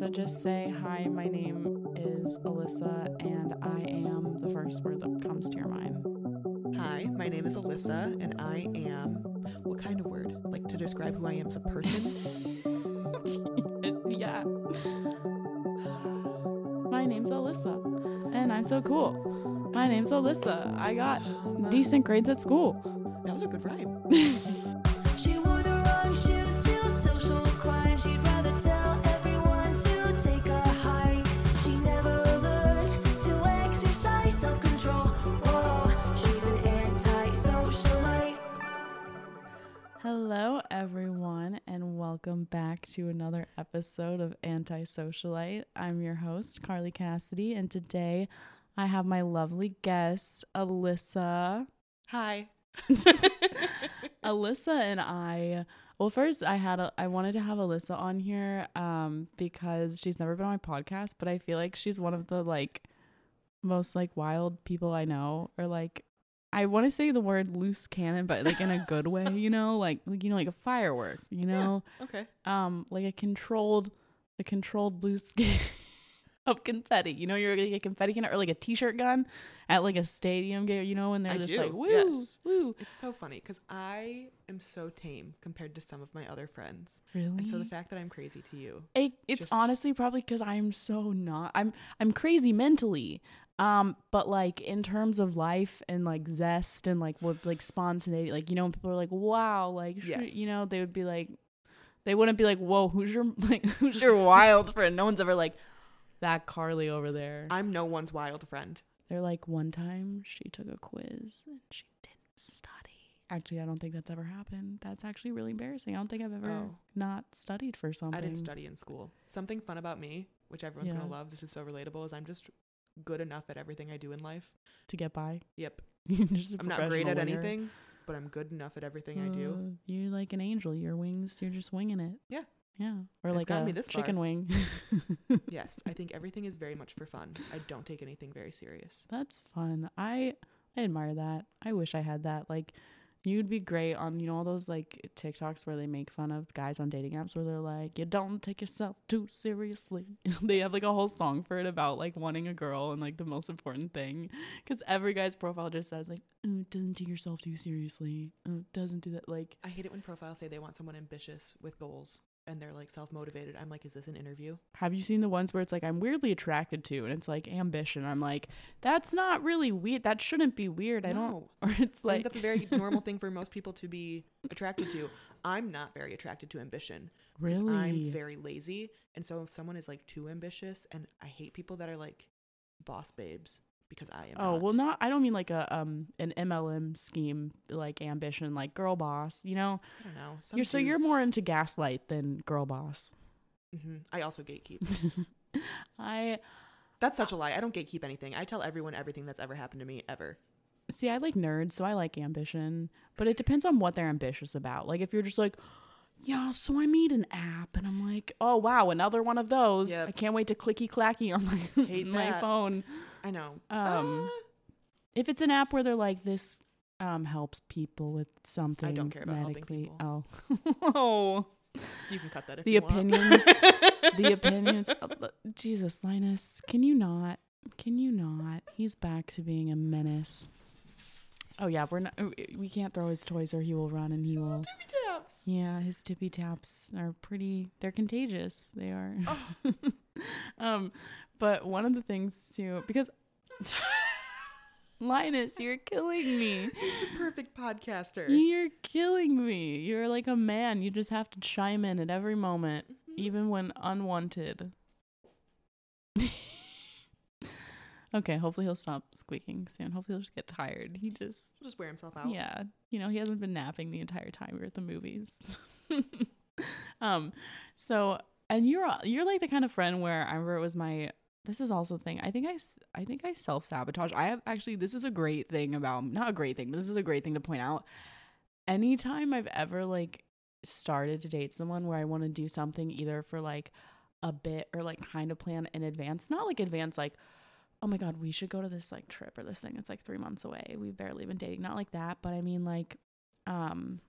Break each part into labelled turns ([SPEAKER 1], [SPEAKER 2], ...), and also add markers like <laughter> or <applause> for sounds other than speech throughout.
[SPEAKER 1] Alyssa just say, Hi, my name is Alyssa, and I am the first word that comes to your mind?
[SPEAKER 2] Hi, my name is Alyssa, and I am. What kind of word? Like to describe who I am as a person? <laughs>
[SPEAKER 1] yeah. My name's Alyssa, and I'm so cool. My name's Alyssa. I got
[SPEAKER 2] Um,
[SPEAKER 1] decent grades at school.
[SPEAKER 2] That was a good rhyme. <laughs>
[SPEAKER 1] welcome back to another episode of Anti Socialite. I'm your host, Carly Cassidy, and today I have my lovely guest, Alyssa.
[SPEAKER 2] Hi. <laughs>
[SPEAKER 1] Alyssa and I. Well, first I had a, I wanted to have Alyssa on here um because she's never been on my podcast, but I feel like she's one of the like most like wild people I know or like I want to say the word loose cannon but like in a good way, you know, like <laughs> like you know like a firework, you know,
[SPEAKER 2] Okay.
[SPEAKER 1] um like a controlled a controlled loose <laughs> of confetti. You know, you're like a confetti cannon or like a t-shirt gun at like a stadium game, you know, and they're
[SPEAKER 2] I
[SPEAKER 1] just
[SPEAKER 2] do,
[SPEAKER 1] like woo,
[SPEAKER 2] yes.
[SPEAKER 1] woo.
[SPEAKER 2] It's so funny because I am so tame compared to some of my other friends.
[SPEAKER 1] Really?
[SPEAKER 2] And so the fact that I'm crazy to you.
[SPEAKER 1] It, it's
[SPEAKER 2] Just-
[SPEAKER 1] honestly probably because I'm so not. I'm I'm crazy mentally, um, but like in terms of life and like zest and like what like spontaneity, like you know, when people are like, "Wow," like sh-
[SPEAKER 2] Yes.
[SPEAKER 1] you know, they would be like, they wouldn't be like, "Whoa, who's your <laughs> like who's your <laughs> wild friend?" No one's ever like that Carly over there.
[SPEAKER 2] I'm no one's wild friend.
[SPEAKER 1] They're like, one time she took a quiz and she didn't study. Actually, I don't think that's ever happened. That's actually really embarrassing. I don't think I've ever
[SPEAKER 2] Oh.
[SPEAKER 1] not studied for something.
[SPEAKER 2] I didn't study in school. Something fun about me, which everyone's
[SPEAKER 1] Yeah.
[SPEAKER 2] gonna love. This is so relatable. Is I'm just good enough at everything I do in life.
[SPEAKER 1] to get by.
[SPEAKER 2] Yep. <laughs> I'm not great at anything, but I'm good enough at everything I do.
[SPEAKER 1] Uh, You're like an angel. Your wings, you're just winging it.
[SPEAKER 2] Yeah.
[SPEAKER 1] Yeah. Or
[SPEAKER 2] It's
[SPEAKER 1] like
[SPEAKER 2] got
[SPEAKER 1] a
[SPEAKER 2] me this
[SPEAKER 1] chicken
[SPEAKER 2] far.
[SPEAKER 1] wing. <laughs>
[SPEAKER 2] Yes, I think everything is very much for fun. I don't take anything very serious.
[SPEAKER 1] That's fun. I I admire that. I wish I had that. Like you'd be great on you know all those like TikToks where they make fun of guys on dating apps where they're like, "You don't take yourself too seriously." <laughs> they have like a whole song for it about like wanting a girl and like the most important thing cuz every guy's profile just says like, "Oh, doesn't take yourself too seriously. Oh, doesn't do that like
[SPEAKER 2] I hate it when profiles say they want someone ambitious with goals and they're like self motivated. I'm like, is this an interview?
[SPEAKER 1] Have you seen the ones where it's like I'm weirdly attracted to and it's like ambition? I'm like, that's not really weird. That shouldn't be weird. I don't
[SPEAKER 2] No. <laughs>
[SPEAKER 1] or it's
[SPEAKER 2] I
[SPEAKER 1] like
[SPEAKER 2] think that's a very normal thing for most people to be attracted to. I'm not very attracted to ambition.
[SPEAKER 1] really
[SPEAKER 2] I'm very lazy. And so if someone is like too ambitious, and I hate people that are like boss babes because I am.
[SPEAKER 1] Oh,
[SPEAKER 2] not.
[SPEAKER 1] well not I don't mean like a um an MLM scheme like ambition like girl boss, you know.
[SPEAKER 2] I don't know.
[SPEAKER 1] You're so you're more into gaslight than girl boss.
[SPEAKER 2] Mm-hmm. I also gatekeep. <laughs>
[SPEAKER 1] I
[SPEAKER 2] That's such a lie. I don't gatekeep anything. I tell everyone everything that's ever happened to me ever.
[SPEAKER 1] see I like nerds, so I like ambition, but it depends on what they're ambitious about. Like if you're just like yeah, so I made an app and I'm like, oh wow, another one of those.
[SPEAKER 2] Yep.
[SPEAKER 1] I can't wait to clicky clacky on my <laughs> my phone.
[SPEAKER 2] I know.
[SPEAKER 1] Um,
[SPEAKER 2] Ah.
[SPEAKER 1] if it's an app where they're like this um helps people with something I don't
[SPEAKER 2] care about helping
[SPEAKER 1] medically
[SPEAKER 2] people.
[SPEAKER 1] oh oh
[SPEAKER 2] you can cut that if
[SPEAKER 1] the
[SPEAKER 2] you want. <laughs>
[SPEAKER 1] The opinions the opinions uh, uh, jesus linus can you not can you not he's back to being a menace oh yeah we're not uh, we can't throw his toys or he will run and he will Tippy
[SPEAKER 2] Taps.
[SPEAKER 1] yeah his tippy taps are pretty they're contagious they are
[SPEAKER 2] Oh. <laughs>
[SPEAKER 1] um but one of the things too because linus you're killing me
[SPEAKER 2] He's the perfect podcaster.
[SPEAKER 1] you're killing me you're like a man you just have to chime in at every moment even when unwanted <laughs> okay hopefully he'll stop squeaking soon hopefully he'll just get tired he just
[SPEAKER 2] He'll just wear himself out.
[SPEAKER 1] yeah, you know, he hasn't been napping the entire time we were at the movies. <laughs> um, so and you're you're like the kind of friend where I remember it was my. This is also the thing. I think I I think I self sabotage. I have actually. This is a great thing about not a great thing, but this is a great thing to point out. Anytime I've ever like started to date someone where I want to do something either for like a bit or like kind of plan in advance, not like advance like oh my god, we should go to this like trip or this thing. It's like three months away. We've barely been dating. Not like that, but I mean like, um,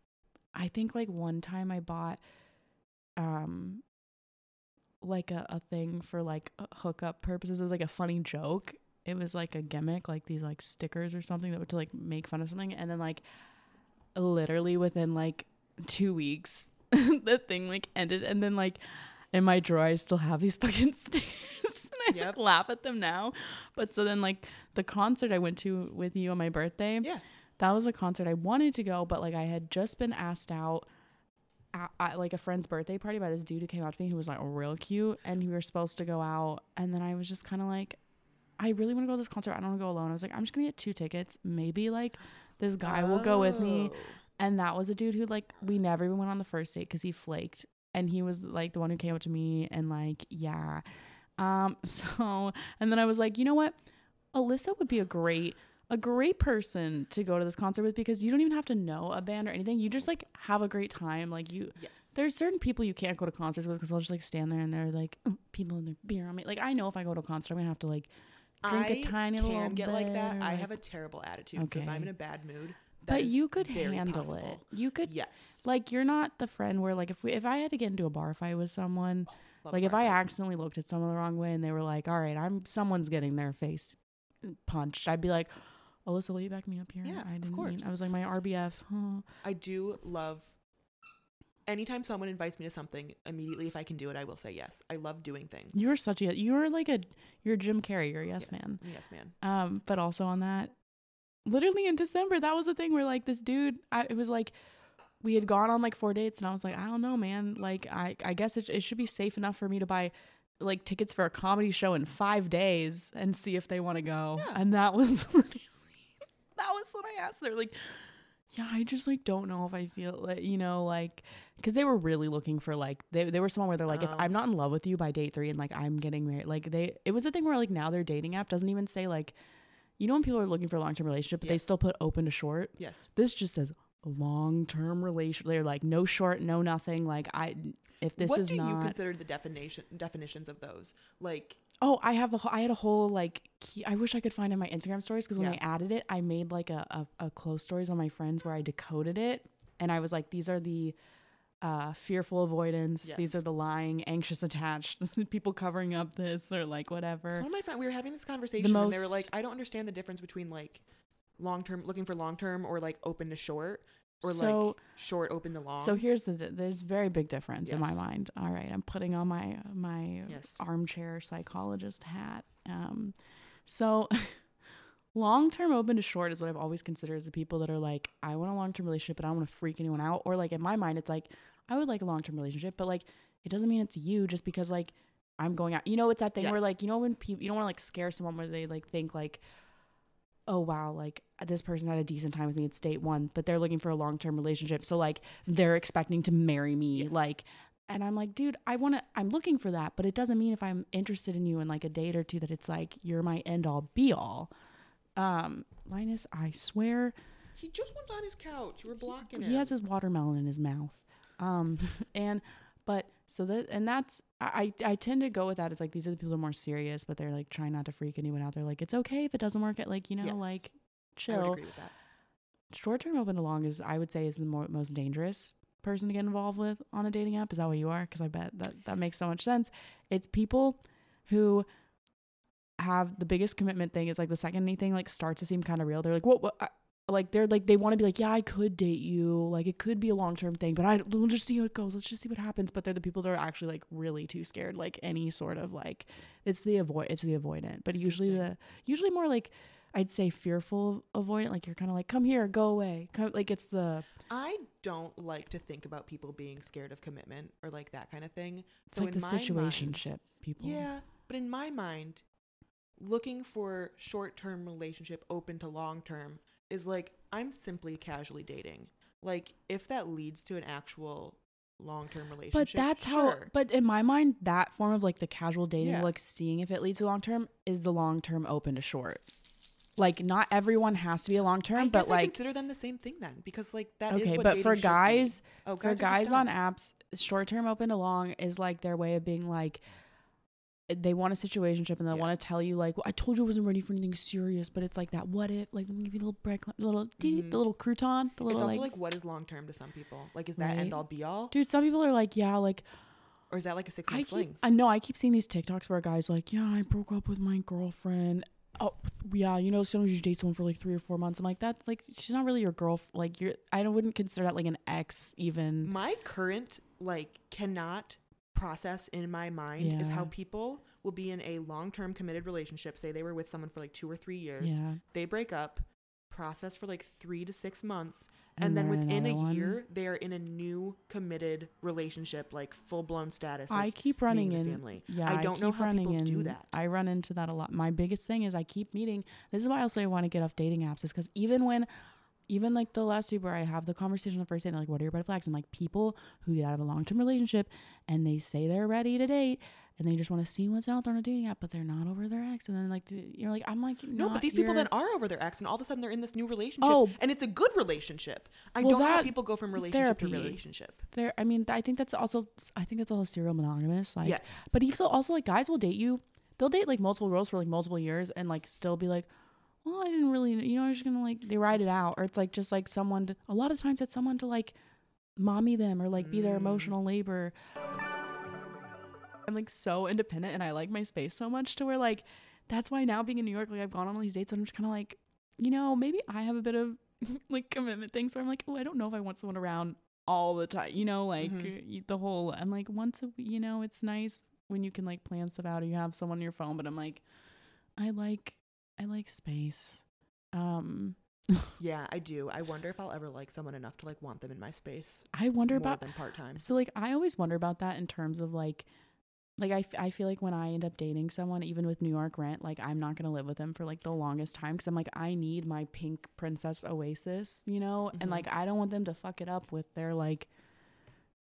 [SPEAKER 1] I think like one time I bought, um, like a, a thing for like uh, hookup purposes. It was like a funny joke. It was like a gimmick, like these like stickers or something that would to like make fun of something. And then like literally within like two weeks, <laughs> the thing like ended. And then like in my drawer, I still have these <laughs> fucking stickers. <laughs> and I like, laugh at them now. But so then like the concert I went to with you on my birthday
[SPEAKER 2] Yeah.
[SPEAKER 1] that was a concert I wanted to go, but like I had just been asked out at, at like a friend's birthday party by this dude who came out to me who was like real cute, and we were supposed to go out, and then I was just kind of like, I really want to go to this concert. I don't want to go alone. I was like, I'm just gonna get two tickets. Maybe like this guy will go with me,
[SPEAKER 2] Oh.
[SPEAKER 1] and that was a dude who like we never even went on the first date because he flaked, and he was like the one who came up to me and like yeah, um. <laughs> So and then I was like, you know what, Alyssa would be a great a great person to go to this concert with because you don't even have to know a band or anything. You just like have a great time. Like you,
[SPEAKER 2] Yes.
[SPEAKER 1] there's certain people you can't go to concerts with because they'll just like stand there and they're like "Mm, people in their beer on me. Like I know if I go to a concert, I'm gonna have to like drink a
[SPEAKER 2] I
[SPEAKER 1] tiny
[SPEAKER 2] can
[SPEAKER 1] little
[SPEAKER 2] get like that.
[SPEAKER 1] or,
[SPEAKER 2] I have a terrible attitude. So if I'm in a bad mood,
[SPEAKER 1] But you could handle
[SPEAKER 2] possible.
[SPEAKER 1] it. You could
[SPEAKER 2] Yes.
[SPEAKER 1] like you're not the friend where like if we if I had to get into a bar fight with someone,
[SPEAKER 2] Love
[SPEAKER 1] like if I accidentally looked at someone the wrong way and they were like, "All right, I'm someone's getting their face punched," I'd be like, "Alyssa, will you back me up here?"
[SPEAKER 2] Yeah,
[SPEAKER 1] I
[SPEAKER 2] of
[SPEAKER 1] didn't mean-
[SPEAKER 2] course.
[SPEAKER 1] I was like, "My RBF." Huh.
[SPEAKER 2] I do love anytime someone invites me to something, immediately if I can do it, I will say yes. I love doing things.
[SPEAKER 1] You're such a you're like a you're Jim Carrey. You're a yes, man.
[SPEAKER 2] Yes, man.
[SPEAKER 1] Um, but also on that, literally in December, that was the thing where like this dude, I, it was like we had gone on like four dates, and I was like, I don't know, man. Like I I guess it it should be safe enough for me to buy like tickets for a comedy show in five days and see if they want to go.
[SPEAKER 2] Yeah.
[SPEAKER 1] And that was <laughs> that was what I asked. They're like. Yeah, I just like don't know if I feel like you know like because they were really looking for like they they were someone where they're like if
[SPEAKER 2] Oh.
[SPEAKER 1] I'm not in love with you by date three and like I'm getting married like they it was a thing where like now their dating app doesn't even say like you know when people are looking for a long term relationship but they still put open to short
[SPEAKER 2] Yes.
[SPEAKER 1] this just says long term relation they're like no short no nothing like I if this
[SPEAKER 2] what
[SPEAKER 1] is
[SPEAKER 2] do you consider the definition definitions of those? Like
[SPEAKER 1] oh I have a wh- I had a whole like key, I wish I could find in my Instagram stories because when
[SPEAKER 2] Yeah.
[SPEAKER 1] I added it I made like a, a a close stories on my friends where I decoded it and I was like these are the uh, fearful avoidance. These are the lying, anxious attached, <laughs> people covering up this or like whatever.
[SPEAKER 2] so one of my friends, we were having this conversation, and they were like, "I don't understand the difference between like long term, looking for long term, or like open to short, or
[SPEAKER 1] So-
[SPEAKER 2] like short open to long."
[SPEAKER 1] So here's the there's a very big difference in my mind. All right, I'm putting on my my
[SPEAKER 2] Yes.
[SPEAKER 1] armchair psychologist hat. Um, so <laughs> long term open to short is what I've always considered as the people that are like, I want a long term relationship, but I don't want to freak anyone out. Or like in my mind, it's like I would like a long term relationship, but like it doesn't mean it's you just because like I'm going out. You know, it's that thing where like you know when people you don't want to like scare someone where they like think like. Oh wow, like this person had a decent time with me. at date one, but they're looking for a long term relationship. So like they're expecting to marry me.
[SPEAKER 2] Yes.
[SPEAKER 1] Like and I'm like, dude, I want to, I'm looking for that, but it doesn't mean if I'm interested in you in like a date or two that it's like, you're my end all be all. Um, Linus, I swear,
[SPEAKER 2] he just went on his couch. We're blocking
[SPEAKER 1] he
[SPEAKER 2] him.
[SPEAKER 1] He has his watermelon in his mouth. Um, <laughs> and, but so that, and that's, I, I tend to go with that. It's like, these are the people that are more serious, but they're like trying not to freak anyone out. They're like, it's okay if it doesn't work at like, you know,
[SPEAKER 2] Yes.
[SPEAKER 1] like chill.
[SPEAKER 2] agree with that.
[SPEAKER 1] Short term open to long is, I would say, is the more, most dangerous person to get involved with on a dating app. Is that what you are? Because I bet that that makes so much sense. It's people who have the biggest commitment thing. It's like the second anything like starts to seem kind of real, they're like, what? what? Like they're like they want to be like, yeah, I could date you. Like it could be a long term thing, but I we'll just see how it goes. Let's just see what happens. But they're the people that are actually like really too scared. Like any sort of like, it's the avoid, it's the avoidant. But usually the usually more like I'd say fearful avoidant. Like you're kind of like, come here, go away. Come, like it's the
[SPEAKER 2] I don't like to think about people being scared of commitment or like that kind of thing.
[SPEAKER 1] it's
[SPEAKER 2] so
[SPEAKER 1] like
[SPEAKER 2] in
[SPEAKER 1] the
[SPEAKER 2] my
[SPEAKER 1] situationship
[SPEAKER 2] mind,
[SPEAKER 1] people.
[SPEAKER 2] Yeah, but in my mind, looking for short-term relationship open to long-term is like I'm simply casually dating. Like if that leads to an actual long-term relationship,
[SPEAKER 1] But that's how.
[SPEAKER 2] sure.
[SPEAKER 1] But in my mind, that form of like the casual dating,
[SPEAKER 2] Yeah.
[SPEAKER 1] like seeing if it leads to long term, is the long term open to short. Like not everyone has to be a long term, but
[SPEAKER 2] I
[SPEAKER 1] like
[SPEAKER 2] consider them the same thing then because like that is
[SPEAKER 1] okay, but for
[SPEAKER 2] should be.
[SPEAKER 1] guys,
[SPEAKER 2] oh,
[SPEAKER 1] for guys on apps, short term open to long is like their way of being like. They want a situationship and they
[SPEAKER 2] Yeah.
[SPEAKER 1] want to tell you like well, I told you I wasn't ready for anything serious, but it's like that. What if like let me give you a little break, little
[SPEAKER 2] Mhm.
[SPEAKER 1] the little crouton, the little
[SPEAKER 2] It's also
[SPEAKER 1] like,
[SPEAKER 2] like, what is long term to some people? Like is that
[SPEAKER 1] Right.
[SPEAKER 2] end all be all?
[SPEAKER 1] dude. Some people are like yeah, like
[SPEAKER 2] Or is that like a six month fling?
[SPEAKER 1] I know I keep seeing these TikToks where a guy's like, "Yeah, I broke up with my girlfriend." Oh, yeah, you know, sometimes you date someone for like three or four months. I'm like, that's like she's not really your girl. Like, you're. I don't wouldn't consider that like an ex even.
[SPEAKER 2] My current like cannot process in my mind is how people will be in a long term committed relationship. Say they were with someone for like two or three years.
[SPEAKER 1] Yeah,
[SPEAKER 2] They break up, process for like three to six months, and,
[SPEAKER 1] And
[SPEAKER 2] then
[SPEAKER 1] then
[SPEAKER 2] within a
[SPEAKER 1] one.
[SPEAKER 2] year they are in a new committed relationship, like full blown status.
[SPEAKER 1] I
[SPEAKER 2] like,
[SPEAKER 1] keep running in.
[SPEAKER 2] family.
[SPEAKER 1] Yeah,
[SPEAKER 2] I don't know
[SPEAKER 1] keep
[SPEAKER 2] how
[SPEAKER 1] running
[SPEAKER 2] people do that.
[SPEAKER 1] I run into that a lot. My biggest thing is I keep meeting. This is why I also I want to get off dating apps, is because even when, even like the last two where I have the conversation the first day, they're like, "What are your red flags?" I'm like, people who get out of a long term relationship and they say they're ready to date and they just want to see what's out there on a dating app, but they're not over their ex, and then like the- you're like, I'm like,
[SPEAKER 2] No, but these people then are over their ex, and all of a sudden they're in this new relationship,
[SPEAKER 1] Oh.
[SPEAKER 2] and it's a good relationship. I
[SPEAKER 1] Well,
[SPEAKER 2] don't know how people go from relationship to relationship.
[SPEAKER 1] There, I mean, I think that's also. I think that's all serial monogamous. Like,
[SPEAKER 2] yes,
[SPEAKER 1] But also, also like guys will date you. They'll date like multiple girls for like multiple years and like still be like, well, I didn't really, you know, I was just gonna like they ride it out, or it's like just like someone. To, a lot of times it's someone to like mommy them or like be their
[SPEAKER 2] Mm.
[SPEAKER 1] emotional labor. I'm like so independent and I like my space so much to where like that's why now being in New York, like I've gone on all these dates and I'm just kind of like, you know, maybe I have a bit of <laughs> like commitment things where I'm like, oh, I don't know if I want someone around all the time, you know, like
[SPEAKER 2] Mhm.
[SPEAKER 1] the whole. I'm like once a, you know, it's nice when you can like plan stuff out or you have someone on your phone, but I'm like, I like, I like space. Um, <laughs>
[SPEAKER 2] yeah, I do. I wonder if I'll ever like someone enough to like want them in my space
[SPEAKER 1] I wonder about
[SPEAKER 2] than part time.
[SPEAKER 1] So like I always wonder about that in terms of like like I, f- I feel like when I end up dating someone even with New York rent like I'm not going to live with them for like the longest time cuz I'm like I need my pink princess oasis, you know? And
[SPEAKER 2] Mhm.
[SPEAKER 1] like I don't want them to fuck it up with their like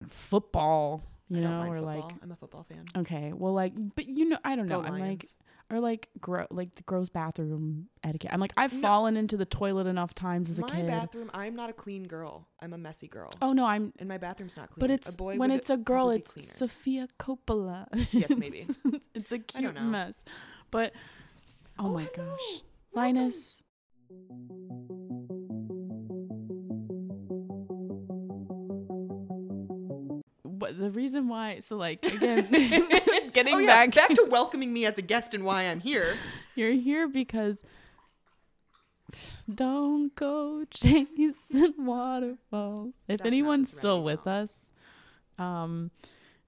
[SPEAKER 1] football, you
[SPEAKER 2] I
[SPEAKER 1] know, or
[SPEAKER 2] football.
[SPEAKER 1] like
[SPEAKER 2] I'm a football fan.
[SPEAKER 1] okay, well like but you know I don't know. I'm like. Or like gro- like the gross bathroom etiquette. I'm like I've
[SPEAKER 2] No.
[SPEAKER 1] fallen into the toilet enough times as a
[SPEAKER 2] my
[SPEAKER 1] kid.
[SPEAKER 2] bathroom. I'm not a clean girl. I'm a messy girl,
[SPEAKER 1] oh no, I'm
[SPEAKER 2] and my bathroom's not clean.
[SPEAKER 1] But
[SPEAKER 2] A
[SPEAKER 1] it's
[SPEAKER 2] boy
[SPEAKER 1] when it's a girl, it's
[SPEAKER 2] cleaner.
[SPEAKER 1] Sofia Coppola.
[SPEAKER 2] Yes, <laughs> maybe.
[SPEAKER 1] it's a cute mess. But oh, my oh,
[SPEAKER 2] hello.
[SPEAKER 1] gosh,
[SPEAKER 2] Welcome.
[SPEAKER 1] Linus. But the reason why, so like <laughs> again, getting
[SPEAKER 2] oh, yeah,
[SPEAKER 1] back,
[SPEAKER 2] back to welcoming me as a guest and why I'm here. <laughs>
[SPEAKER 1] you're here because don't go chasing waterfalls. If
[SPEAKER 2] That's
[SPEAKER 1] anyone's still with
[SPEAKER 2] song.
[SPEAKER 1] us, um,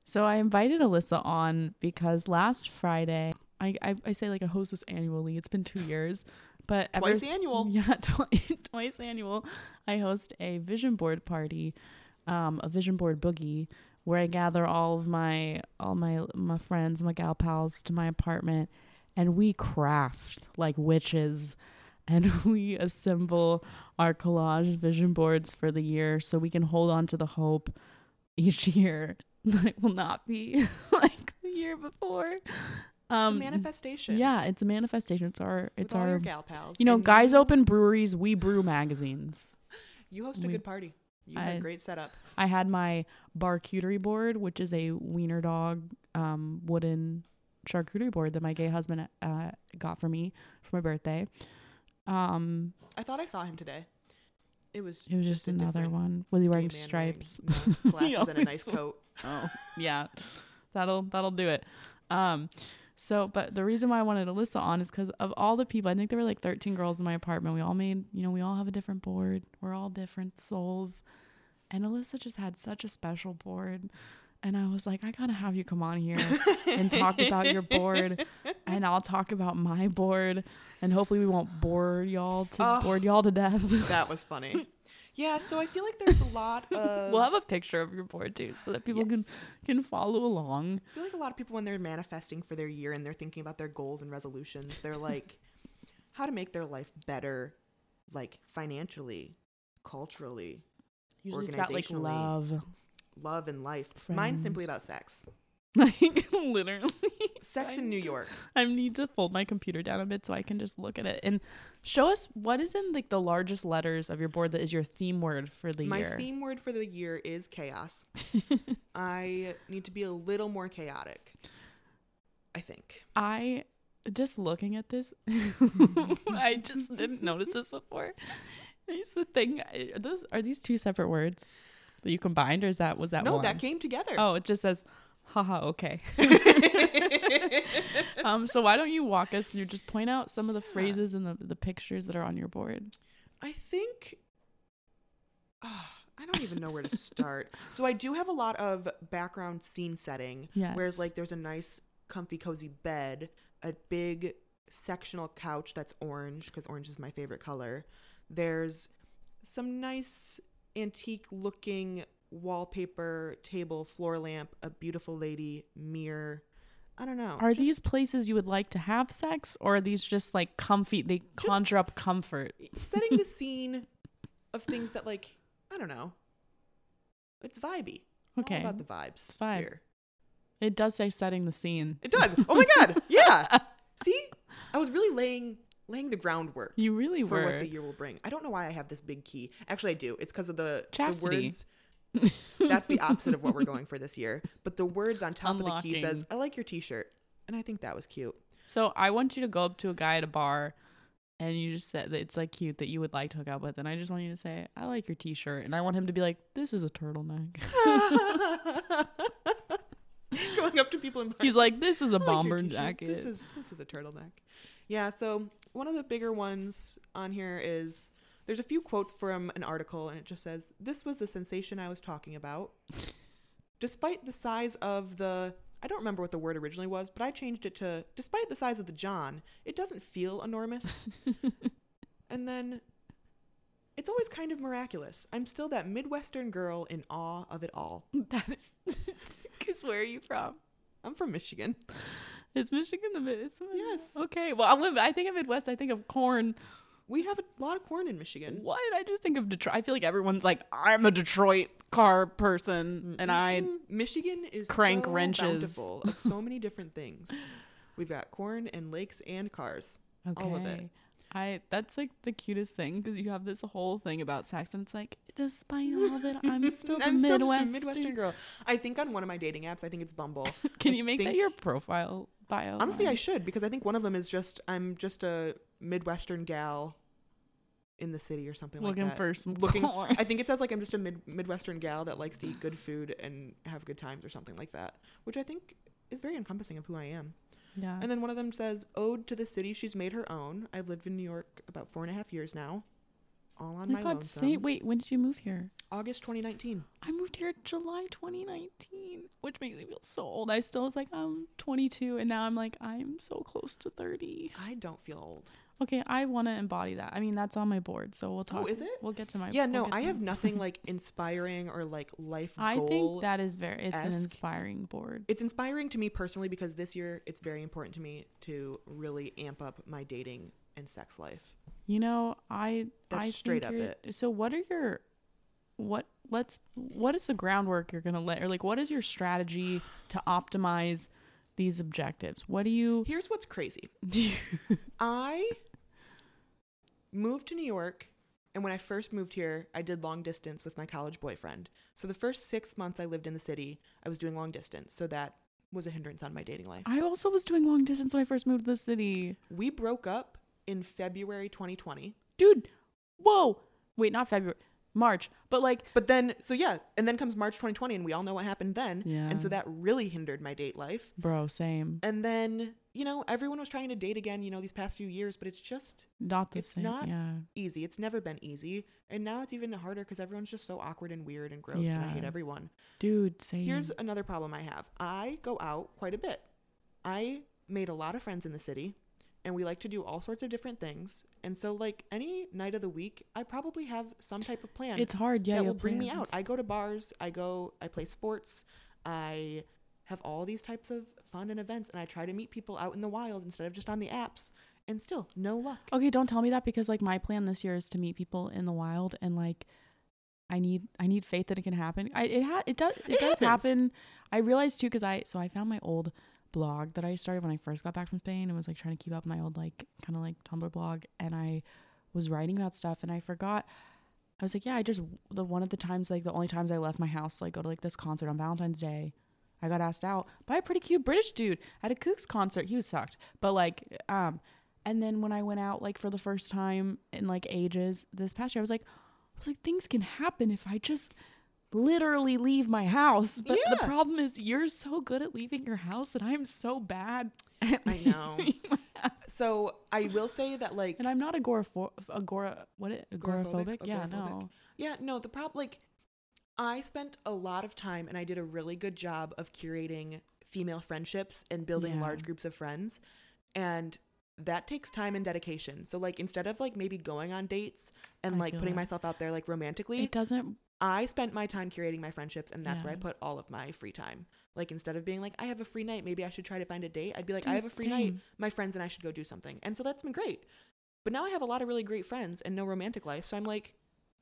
[SPEAKER 1] so I invited Alyssa on because last Friday, I I, I say like I host this annually. It's been two years, but ever-
[SPEAKER 2] Twice annual. <laughs>
[SPEAKER 1] yeah, twice, twice annual. I host a vision board party, um, a vision board boogie, where I gather all of my all my my friends, my gal pals to my apartment, and we craft like witches, <laughs> and we assemble our collage vision boards for the year, so we can hold on to the hope each <laughs> year that it will not be <laughs> like the year before. Um,
[SPEAKER 2] it's a manifestation.
[SPEAKER 1] yeah, it's a manifestation. It's our
[SPEAKER 2] with
[SPEAKER 1] it's
[SPEAKER 2] all
[SPEAKER 1] our
[SPEAKER 2] gal pals.
[SPEAKER 1] you know, guys open breweries, we brew magazines.
[SPEAKER 2] You host a
[SPEAKER 1] we-
[SPEAKER 2] good party. You had a great setup.
[SPEAKER 1] I had my barcuterie board, which is a wiener dog um, wooden charcuterie board that my gay husband uh, got for me for my birthday. Um,
[SPEAKER 2] I thought I saw him today. It was.
[SPEAKER 1] it was just,
[SPEAKER 2] a
[SPEAKER 1] another one. Was he wearing stripes?
[SPEAKER 2] wearing, <laughs> no, <laughs> glasses and a nice coat. <laughs>
[SPEAKER 1] oh, yeah, that'll that'll do it. Um, so, but the reason why I wanted Alyssa on is because of all the people. I think there were like 13 girls in my apartment. We all made, you know, we all have a different board. We're all different souls. And Alyssa just had such a special board. And I was like, I gotta have you come on here and talk about your board, <laughs> and I'll talk about my board, and hopefully we won't bore y'all to
[SPEAKER 2] Oh.
[SPEAKER 1] bore y'all to death.
[SPEAKER 2] that was funny. <laughs> Yeah, so I feel like there's a lot of. <laughs>
[SPEAKER 1] we'll have a picture of your board too, so that people can
[SPEAKER 2] Yes.
[SPEAKER 1] can follow along.
[SPEAKER 2] I feel like a lot of people when they're manifesting for their year and they're thinking about their goals and resolutions, they're like, <laughs> how to make their life better, like financially, culturally,
[SPEAKER 1] Usually it's about like
[SPEAKER 2] Organizationally.
[SPEAKER 1] love.
[SPEAKER 2] love and life. Mine's simply about sex. <laughs>
[SPEAKER 1] Like literally.
[SPEAKER 2] Sex
[SPEAKER 1] I
[SPEAKER 2] in New
[SPEAKER 1] to-
[SPEAKER 2] York.
[SPEAKER 1] I need to fold my computer down a bit so I can just look at it and show us what is in like the largest letters of your board that is your theme word for the
[SPEAKER 2] My
[SPEAKER 1] year.
[SPEAKER 2] My theme word for the year is chaos. <laughs> I need to be a little more chaotic. I think.
[SPEAKER 1] I just looking at this, <laughs> I just didn't notice this before. It's the thing. Are those are these two separate words that you combined, or is that was that
[SPEAKER 2] no,
[SPEAKER 1] one?
[SPEAKER 2] that came together.
[SPEAKER 1] Oh, it just says Haha, okay. <laughs> um, so why don't you walk us through? Just point out some of the phrases and the the pictures that are on your board.
[SPEAKER 2] I think Ah, I don't even know where to start. <laughs> so I do have a lot of background scene setting. Whereas like there's a nice comfy cozy bed, a big sectional couch that's orange because orange is my favorite color. There's some nice antique looking wallpaper, table, floor lamp, a beautiful lady, mirror. I don't know.
[SPEAKER 1] Are
[SPEAKER 2] just
[SPEAKER 1] these places you would like to have sex, or are these just like comfy? They conjure up comfort. <laughs>
[SPEAKER 2] setting the scene of things that like I don't know. It's vibey. I'm all
[SPEAKER 1] Okay,
[SPEAKER 2] about the vibes.
[SPEAKER 1] vibe.
[SPEAKER 2] Here.
[SPEAKER 1] it does say setting the scene.
[SPEAKER 2] It does. Oh my god. <laughs> Yeah. See, I was really laying laying the groundwork
[SPEAKER 1] You really
[SPEAKER 2] for
[SPEAKER 1] were.
[SPEAKER 2] what the year will bring. I don't know why I have this big key. Actually, I do. It's because of the, the words. <laughs> That's the opposite of what we're <laughs> going for this year. But the words on top of the key says, "I like your T-shirt," and I think that was cute.
[SPEAKER 1] So I want you to go up to a guy at a bar and you just said that it's like cute that you would like to hook up with and I just want you to say, I like your t shirt and I want him to be like, This is a turtleneck. <laughs>
[SPEAKER 2] Going up to people in bars.
[SPEAKER 1] He's like, This is a
[SPEAKER 2] like
[SPEAKER 1] bomber jacket.
[SPEAKER 2] This is this is a turtleneck. Yeah, so one of the bigger ones on here is there's a few quotes from an article and it just says, This was the sensation I was talking about. <laughs> Despite the size of the I don't remember what the word originally was, but I changed it to despite the size of the John, it doesn't feel enormous. <laughs> and then it's always kind of miraculous. I'm still that Midwestern girl in awe of it all.
[SPEAKER 1] that is <laughs> because where are you from?
[SPEAKER 2] I'm from Michigan.
[SPEAKER 1] Is Michigan the mid?
[SPEAKER 2] Yes.
[SPEAKER 1] Okay. Well, I live. I think of Midwest. I think of corn.
[SPEAKER 2] We have a lot of corn in Michigan.
[SPEAKER 1] What? I just think of Detroit. I feel like everyone's like, I'm a Detroit car person, and I.
[SPEAKER 2] Michigan is
[SPEAKER 1] crank
[SPEAKER 2] so
[SPEAKER 1] wrenches.
[SPEAKER 2] of so many different things. <laughs> We've got corn and lakes and cars.
[SPEAKER 1] Okay.
[SPEAKER 2] all of it.
[SPEAKER 1] I that's like the cutest thing because you have this whole thing about sex and it's like despite all of it I'm <laughs> still the
[SPEAKER 2] I'm still just a Midwestern girl. I think on one of my dating apps, I think it's Bumble. <laughs>
[SPEAKER 1] Can
[SPEAKER 2] I
[SPEAKER 1] you make that your profile bio?
[SPEAKER 2] Honestly, I should because I think one of them is just I'm just a Midwestern gal in the city or something
[SPEAKER 1] looking
[SPEAKER 2] like that.
[SPEAKER 1] Looking for some
[SPEAKER 2] Looking, <laughs>
[SPEAKER 1] corn.
[SPEAKER 2] I think it says like I'm just a mid- Midwestern gal that likes to eat good food and have good times or something like that, which I think is very encompassing of who I am.
[SPEAKER 1] yeah.
[SPEAKER 2] And then one of them says, Ode to the city she's made her own. I've lived in New York about four and a half years now. All on
[SPEAKER 1] Oh
[SPEAKER 2] my
[SPEAKER 1] my God,
[SPEAKER 2] lonesome.
[SPEAKER 1] say, wait, when did you move here?
[SPEAKER 2] August 2019.
[SPEAKER 1] I moved here July 2019, which makes me feel so old. I still was like, I'm 22, and now I'm like, I'm so close to 30.
[SPEAKER 2] I don't feel old.
[SPEAKER 1] Okay, I want to embody that. I mean, that's on my board, so we'll oh, talk.
[SPEAKER 2] Oh, is it?
[SPEAKER 1] We'll get to my.
[SPEAKER 2] Yeah,
[SPEAKER 1] we'll
[SPEAKER 2] no,
[SPEAKER 1] to
[SPEAKER 2] I
[SPEAKER 1] my-
[SPEAKER 2] have nothing <laughs> like inspiring or like life
[SPEAKER 1] I think that is very. It's an inspiring board.
[SPEAKER 2] it's inspiring to me personally because this year it's very important to me to really amp up my dating and sex life.
[SPEAKER 1] You know, I
[SPEAKER 2] That's
[SPEAKER 1] I
[SPEAKER 2] straight
[SPEAKER 1] think
[SPEAKER 2] up it.
[SPEAKER 1] So what are your what let's what is the groundwork you're gonna let or like what is your strategy to optimize these objectives? What do you
[SPEAKER 2] Here's what's crazy. <laughs> I moved to New York, and when I first moved here, I did long distance with my college boyfriend. So the first six months I lived in the city, I was doing long distance. So that was a hindrance on my dating life.
[SPEAKER 1] I also was doing long distance when I first moved to the city,
[SPEAKER 2] We broke up in February 2020.
[SPEAKER 1] dude. Whoa, wait, not February, March, but like
[SPEAKER 2] But then, so yeah, and then comes March 2020, and we all know what happened then.
[SPEAKER 1] Yeah.
[SPEAKER 2] And so that really hindered my date life.
[SPEAKER 1] bro, same,
[SPEAKER 2] And then, you know, everyone was trying to date again, you know, these past few years, but it's just
[SPEAKER 1] not the
[SPEAKER 2] It's
[SPEAKER 1] same.
[SPEAKER 2] not-
[SPEAKER 1] yeah,
[SPEAKER 2] easy. It's never been easy. And now it's even harder because everyone's just so awkward and weird and gross, and I hate everyone.
[SPEAKER 1] dude, same.
[SPEAKER 2] Here's another problem I have I go out quite a bit. I made a lot of friends in the city, and we like to do all sorts of different things. And so, like, any night of the week, I probably have some type of plan
[SPEAKER 1] it's hard. Yeah,
[SPEAKER 2] that will
[SPEAKER 1] have
[SPEAKER 2] bring me out. I go to bars, I go, I play sports, I have all these types of fun and events, and I try to meet people out in the wild instead of just on the apps. And still, no luck.
[SPEAKER 1] Okay, don't tell me that because like my plan this year is to meet people in the wild and like I need I need faith that it can happen. I it ha- it does it,
[SPEAKER 2] It
[SPEAKER 1] does
[SPEAKER 2] happens.
[SPEAKER 1] happen. I realized too cuz I so I found my old blog that I started when I first got back from Spain and was like trying to keep up my old like kind of like Tumblr blog and I was writing about stuff and I forgot I was like, yeah, I just the one of the times like the only times I left my house to, like go to like this concert on Valentine's Day. I got asked out by a pretty cute British dude at a Kooks concert. He was sucked. But like um and then when I went out like for the first time in like ages this past year, I was like I was like things can happen if I just literally leave my house. But the problem is you're so good at leaving your house and I'm so bad. <laughs>
[SPEAKER 2] I know. <laughs>
[SPEAKER 1] leaving my house.
[SPEAKER 2] So I will say that like
[SPEAKER 1] And I'm not agorapho- agora what it agoraphobic?
[SPEAKER 2] Agoraphobic?
[SPEAKER 1] Yeah,
[SPEAKER 2] Agoraphobic?
[SPEAKER 1] no.
[SPEAKER 2] Yeah, no, the problem like I spent a lot of time and I did a really good job of curating female friendships and building
[SPEAKER 1] Yeah.
[SPEAKER 2] large groups of friends. And that takes time and dedication. So like instead of like maybe going on dates and
[SPEAKER 1] I
[SPEAKER 2] like putting
[SPEAKER 1] that.
[SPEAKER 2] myself out there like romantically,
[SPEAKER 1] It doesn't
[SPEAKER 2] I spent my time curating my friendships and that's where I put all of my free time. Like instead of being like I have a free night, maybe I should try to find a date. I'd be like I have a free night, my friends and I should go do something. And so that's been great. But now I have a lot of really great friends and no romantic life. So I'm like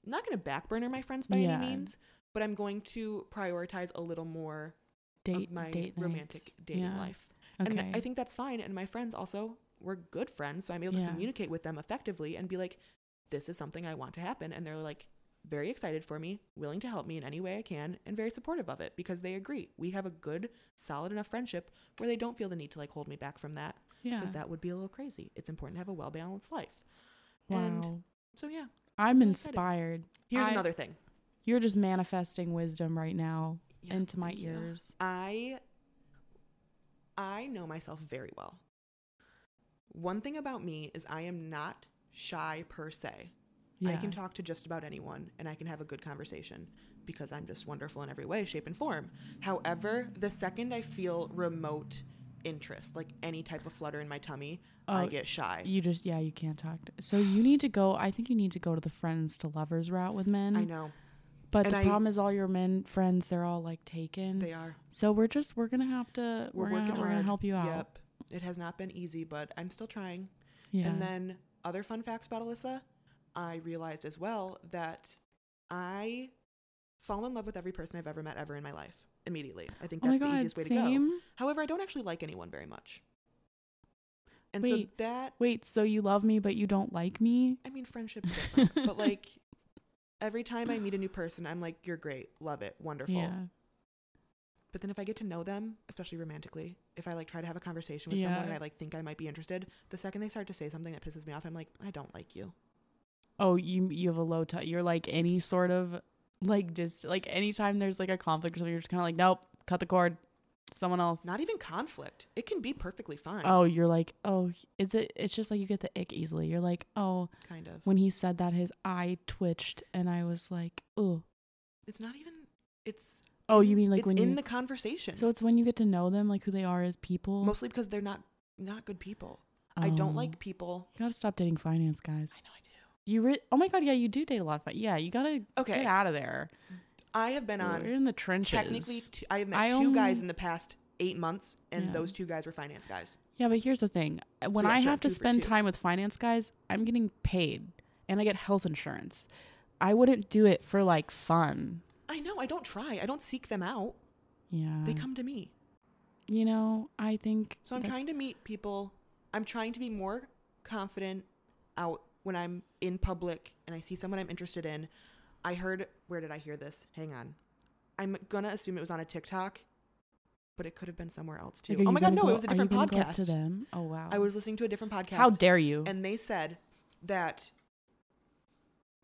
[SPEAKER 2] not going to backburner my friends by
[SPEAKER 1] Yeah.
[SPEAKER 2] any means, but I'm going to prioritize a little more
[SPEAKER 1] date
[SPEAKER 2] of my
[SPEAKER 1] date
[SPEAKER 2] romantic
[SPEAKER 1] nights.
[SPEAKER 2] dating
[SPEAKER 1] Yeah.
[SPEAKER 2] life.
[SPEAKER 1] Okay.
[SPEAKER 2] And I think that's fine. And my friends also were good friends. So I'm able
[SPEAKER 1] Yeah.
[SPEAKER 2] to communicate with them effectively and be like, this is something I want to happen. And they're like, very excited for me, willing to help me in any way I can, and very supportive of it because they agree. We have a good, solid enough friendship where they don't feel the need to like hold me back from that
[SPEAKER 1] yeah.
[SPEAKER 2] because that would be a little crazy. It's important to have a well balanced life.
[SPEAKER 1] wow.
[SPEAKER 2] And so, yeah,
[SPEAKER 1] I'm
[SPEAKER 2] excited.
[SPEAKER 1] inspired.
[SPEAKER 2] here's
[SPEAKER 1] I-
[SPEAKER 2] another thing.
[SPEAKER 1] You're just manifesting wisdom right now
[SPEAKER 2] Yeah,
[SPEAKER 1] into my
[SPEAKER 2] thank you.
[SPEAKER 1] ears.
[SPEAKER 2] I I know myself very well. One thing about me is I am not shy per se.
[SPEAKER 1] Yeah.
[SPEAKER 2] I can talk to just about anyone and I can have a good conversation because I'm just wonderful in every way, shape, and form. However, the second I feel remote interest, like any type of flutter in my tummy, I
[SPEAKER 1] Oh,
[SPEAKER 2] get shy.
[SPEAKER 1] You just yeah, you can't talk. To, so you need to go. I think you need to go to the friends to lovers route with men.
[SPEAKER 2] I know.
[SPEAKER 1] But
[SPEAKER 2] And
[SPEAKER 1] the
[SPEAKER 2] I-
[SPEAKER 1] problem is all your men friends they're all like taken.
[SPEAKER 2] They are.
[SPEAKER 1] so we're just we're gonna have to
[SPEAKER 2] We're,
[SPEAKER 1] we're, gonna,
[SPEAKER 2] working
[SPEAKER 1] we're
[SPEAKER 2] hard.
[SPEAKER 1] gonna help you out.
[SPEAKER 2] Yep. It has not been easy, but I'm still trying.
[SPEAKER 1] Yeah.
[SPEAKER 2] And then other fun facts about Alyssa, I realized as well that I fall in love with every person I've ever met ever in my life immediately. I think
[SPEAKER 1] oh
[SPEAKER 2] that's the easiest way to go.
[SPEAKER 1] same.
[SPEAKER 2] However, I don't actually like anyone very much. And
[SPEAKER 1] Wait.
[SPEAKER 2] so that
[SPEAKER 1] Wait, so you love me but you don't like me?
[SPEAKER 2] I mean friendship's different. but <laughs> like every time I meet a <sighs> new person, I'm like, You're great, love it, wonderful.
[SPEAKER 1] Yeah.
[SPEAKER 2] But then if I get to know them, especially romantically, if I like try to have a conversation with someone and I like think I might be interested, the second they start to say something that pisses me off, I'm like, I don't like you.
[SPEAKER 1] Oh, you you have a low touch. You're like any sort of like just like anytime there's like a conflict or something, you're just kind of like, nope, cut the cord. Someone else.
[SPEAKER 2] Not even conflict. It can be perfectly fine.
[SPEAKER 1] Oh, you're like, oh, is it? It's just like you get the ick easily. You're like, oh,
[SPEAKER 2] kind of.
[SPEAKER 1] when he said that, his eye twitched, and I was like, oh,
[SPEAKER 2] it's not even. It's.
[SPEAKER 1] oh, you mean like
[SPEAKER 2] it's
[SPEAKER 1] when
[SPEAKER 2] in
[SPEAKER 1] you?
[SPEAKER 2] the conversation?
[SPEAKER 1] so it's when you get to know them, like who they are as people.
[SPEAKER 2] mostly because they're not not good people. I don't
[SPEAKER 1] Oh.
[SPEAKER 2] like people.
[SPEAKER 1] You gotta stop dating finance guys.
[SPEAKER 2] I know I do.
[SPEAKER 1] You re- oh my god, yeah, you do date a lot of fi- Yeah, you gotta
[SPEAKER 2] Okay.
[SPEAKER 1] get out of there. Mm.
[SPEAKER 2] I have been on.
[SPEAKER 1] You're in the trenches.
[SPEAKER 2] technically. Two, I have met
[SPEAKER 1] I
[SPEAKER 2] two guys in the past eight months, and
[SPEAKER 1] Yeah.
[SPEAKER 2] those two guys were finance guys.
[SPEAKER 1] Yeah, but here's the thing. When
[SPEAKER 2] yeah,
[SPEAKER 1] I
[SPEAKER 2] sure,
[SPEAKER 1] have to spend time with finance guys, I'm getting paid and I get health insurance. I wouldn't do it for like fun.
[SPEAKER 2] I know. I don't try. I don't seek them out.
[SPEAKER 1] Yeah.
[SPEAKER 2] They come to me.
[SPEAKER 1] You know, I think
[SPEAKER 2] So I'm trying to meet people. I'm trying to be more confident out when I'm in public and I see someone I'm interested in. I heard, where did I hear this? Hang on. I'm going to assume it was on a TikTok, but it could have been somewhere else too.
[SPEAKER 1] like,
[SPEAKER 2] oh my God, no,
[SPEAKER 1] go-
[SPEAKER 2] it was a different
[SPEAKER 1] up to
[SPEAKER 2] podcast.
[SPEAKER 1] them. Oh wow.
[SPEAKER 2] I was listening to a different podcast.
[SPEAKER 1] How dare you?
[SPEAKER 2] and they said that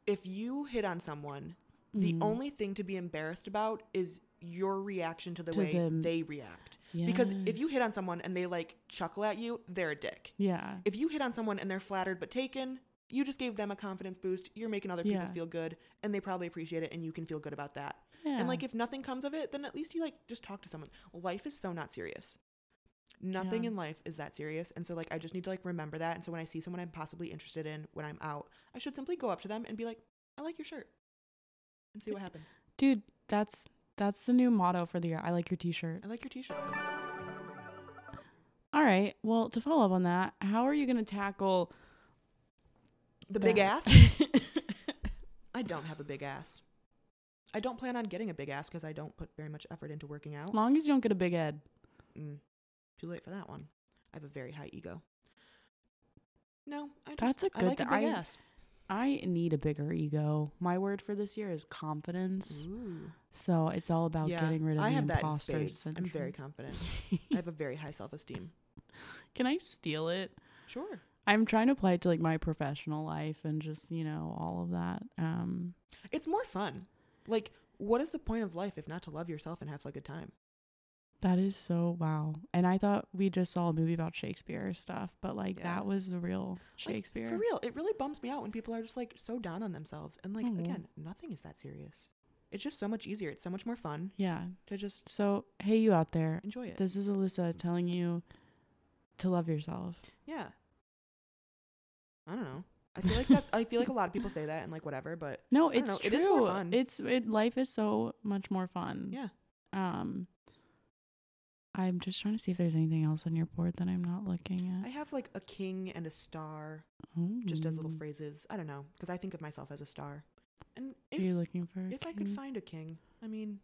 [SPEAKER 2] if you hit on someone, the
[SPEAKER 1] Mm.
[SPEAKER 2] only thing to be embarrassed about is your reaction to the
[SPEAKER 1] To
[SPEAKER 2] way
[SPEAKER 1] them.
[SPEAKER 2] they react. Because if you hit on someone and they like chuckle at you, they're a dick.
[SPEAKER 1] Yeah.
[SPEAKER 2] If you hit on someone and they're flattered but taken, you just gave them a confidence boost. You're making other people
[SPEAKER 1] Yeah.
[SPEAKER 2] feel good and they probably appreciate it and you can feel good about that.
[SPEAKER 1] Yeah.
[SPEAKER 2] And like if nothing comes of it, then at least you like just talk to someone. Life is so not serious. Nothing
[SPEAKER 1] Yeah.
[SPEAKER 2] in life is that serious. And so like I just need to like remember that. And so when I see someone I'm possibly interested in when I'm out, I should simply go up to them and be like, I like your shirt. And see what happens.
[SPEAKER 1] dude, that's that's the new motto for the year. I like your t-shirt.
[SPEAKER 2] I like your t-shirt.
[SPEAKER 1] All right. Well, to follow up on that, how are you going to tackle
[SPEAKER 2] The big <laughs> ass? I don't have a big ass. I don't plan on getting a big ass because I don't put very much effort into working out.
[SPEAKER 1] as long as you don't get a big head.
[SPEAKER 2] Mm, too late for that one. I have a very high ego. No, I just
[SPEAKER 1] That's a good
[SPEAKER 2] like a big
[SPEAKER 1] I-
[SPEAKER 2] ass.
[SPEAKER 1] I need a bigger ego. My word for this year is confidence.
[SPEAKER 2] Ooh.
[SPEAKER 1] So it's all about
[SPEAKER 2] Yeah,
[SPEAKER 1] getting rid of
[SPEAKER 2] I
[SPEAKER 1] the
[SPEAKER 2] have that
[SPEAKER 1] imposter
[SPEAKER 2] spades. I'm very confident. <laughs> I have a very high self-esteem.
[SPEAKER 1] Can I steal it?
[SPEAKER 2] Sure.
[SPEAKER 1] I'm trying to apply it to like my professional life and just, you know, all of that. Um
[SPEAKER 2] It's more fun. Like what is the point of life if not to love yourself and have a good time?
[SPEAKER 1] That is so wow. And I thought we just saw a movie about Shakespeare stuff, but like
[SPEAKER 2] Yeah.
[SPEAKER 1] that was the real
[SPEAKER 2] Like,
[SPEAKER 1] Shakespeare.
[SPEAKER 2] For real, it really bums me out when people are just like so down on themselves. And like
[SPEAKER 1] Oh.
[SPEAKER 2] again, nothing is that serious. It's just so much easier. It's so much more fun
[SPEAKER 1] Yeah.
[SPEAKER 2] to just
[SPEAKER 1] So hey you out there.
[SPEAKER 2] enjoy it.
[SPEAKER 1] This is Alyssa telling you to love yourself.
[SPEAKER 2] yeah. I don't know. I feel like that. I feel like a lot of people say that and like whatever, but
[SPEAKER 1] No, it's
[SPEAKER 2] know,
[SPEAKER 1] true.
[SPEAKER 2] it is more fun.
[SPEAKER 1] It's it life is so much more fun.
[SPEAKER 2] yeah.
[SPEAKER 1] Um I'm just trying to see if there's anything else on your board that I'm not looking at.
[SPEAKER 2] I have like a king and a star just as little phrases. I don't know because I think of myself as a star. And
[SPEAKER 1] Are you
[SPEAKER 2] if
[SPEAKER 1] looking for
[SPEAKER 2] if I could find a king, I mean,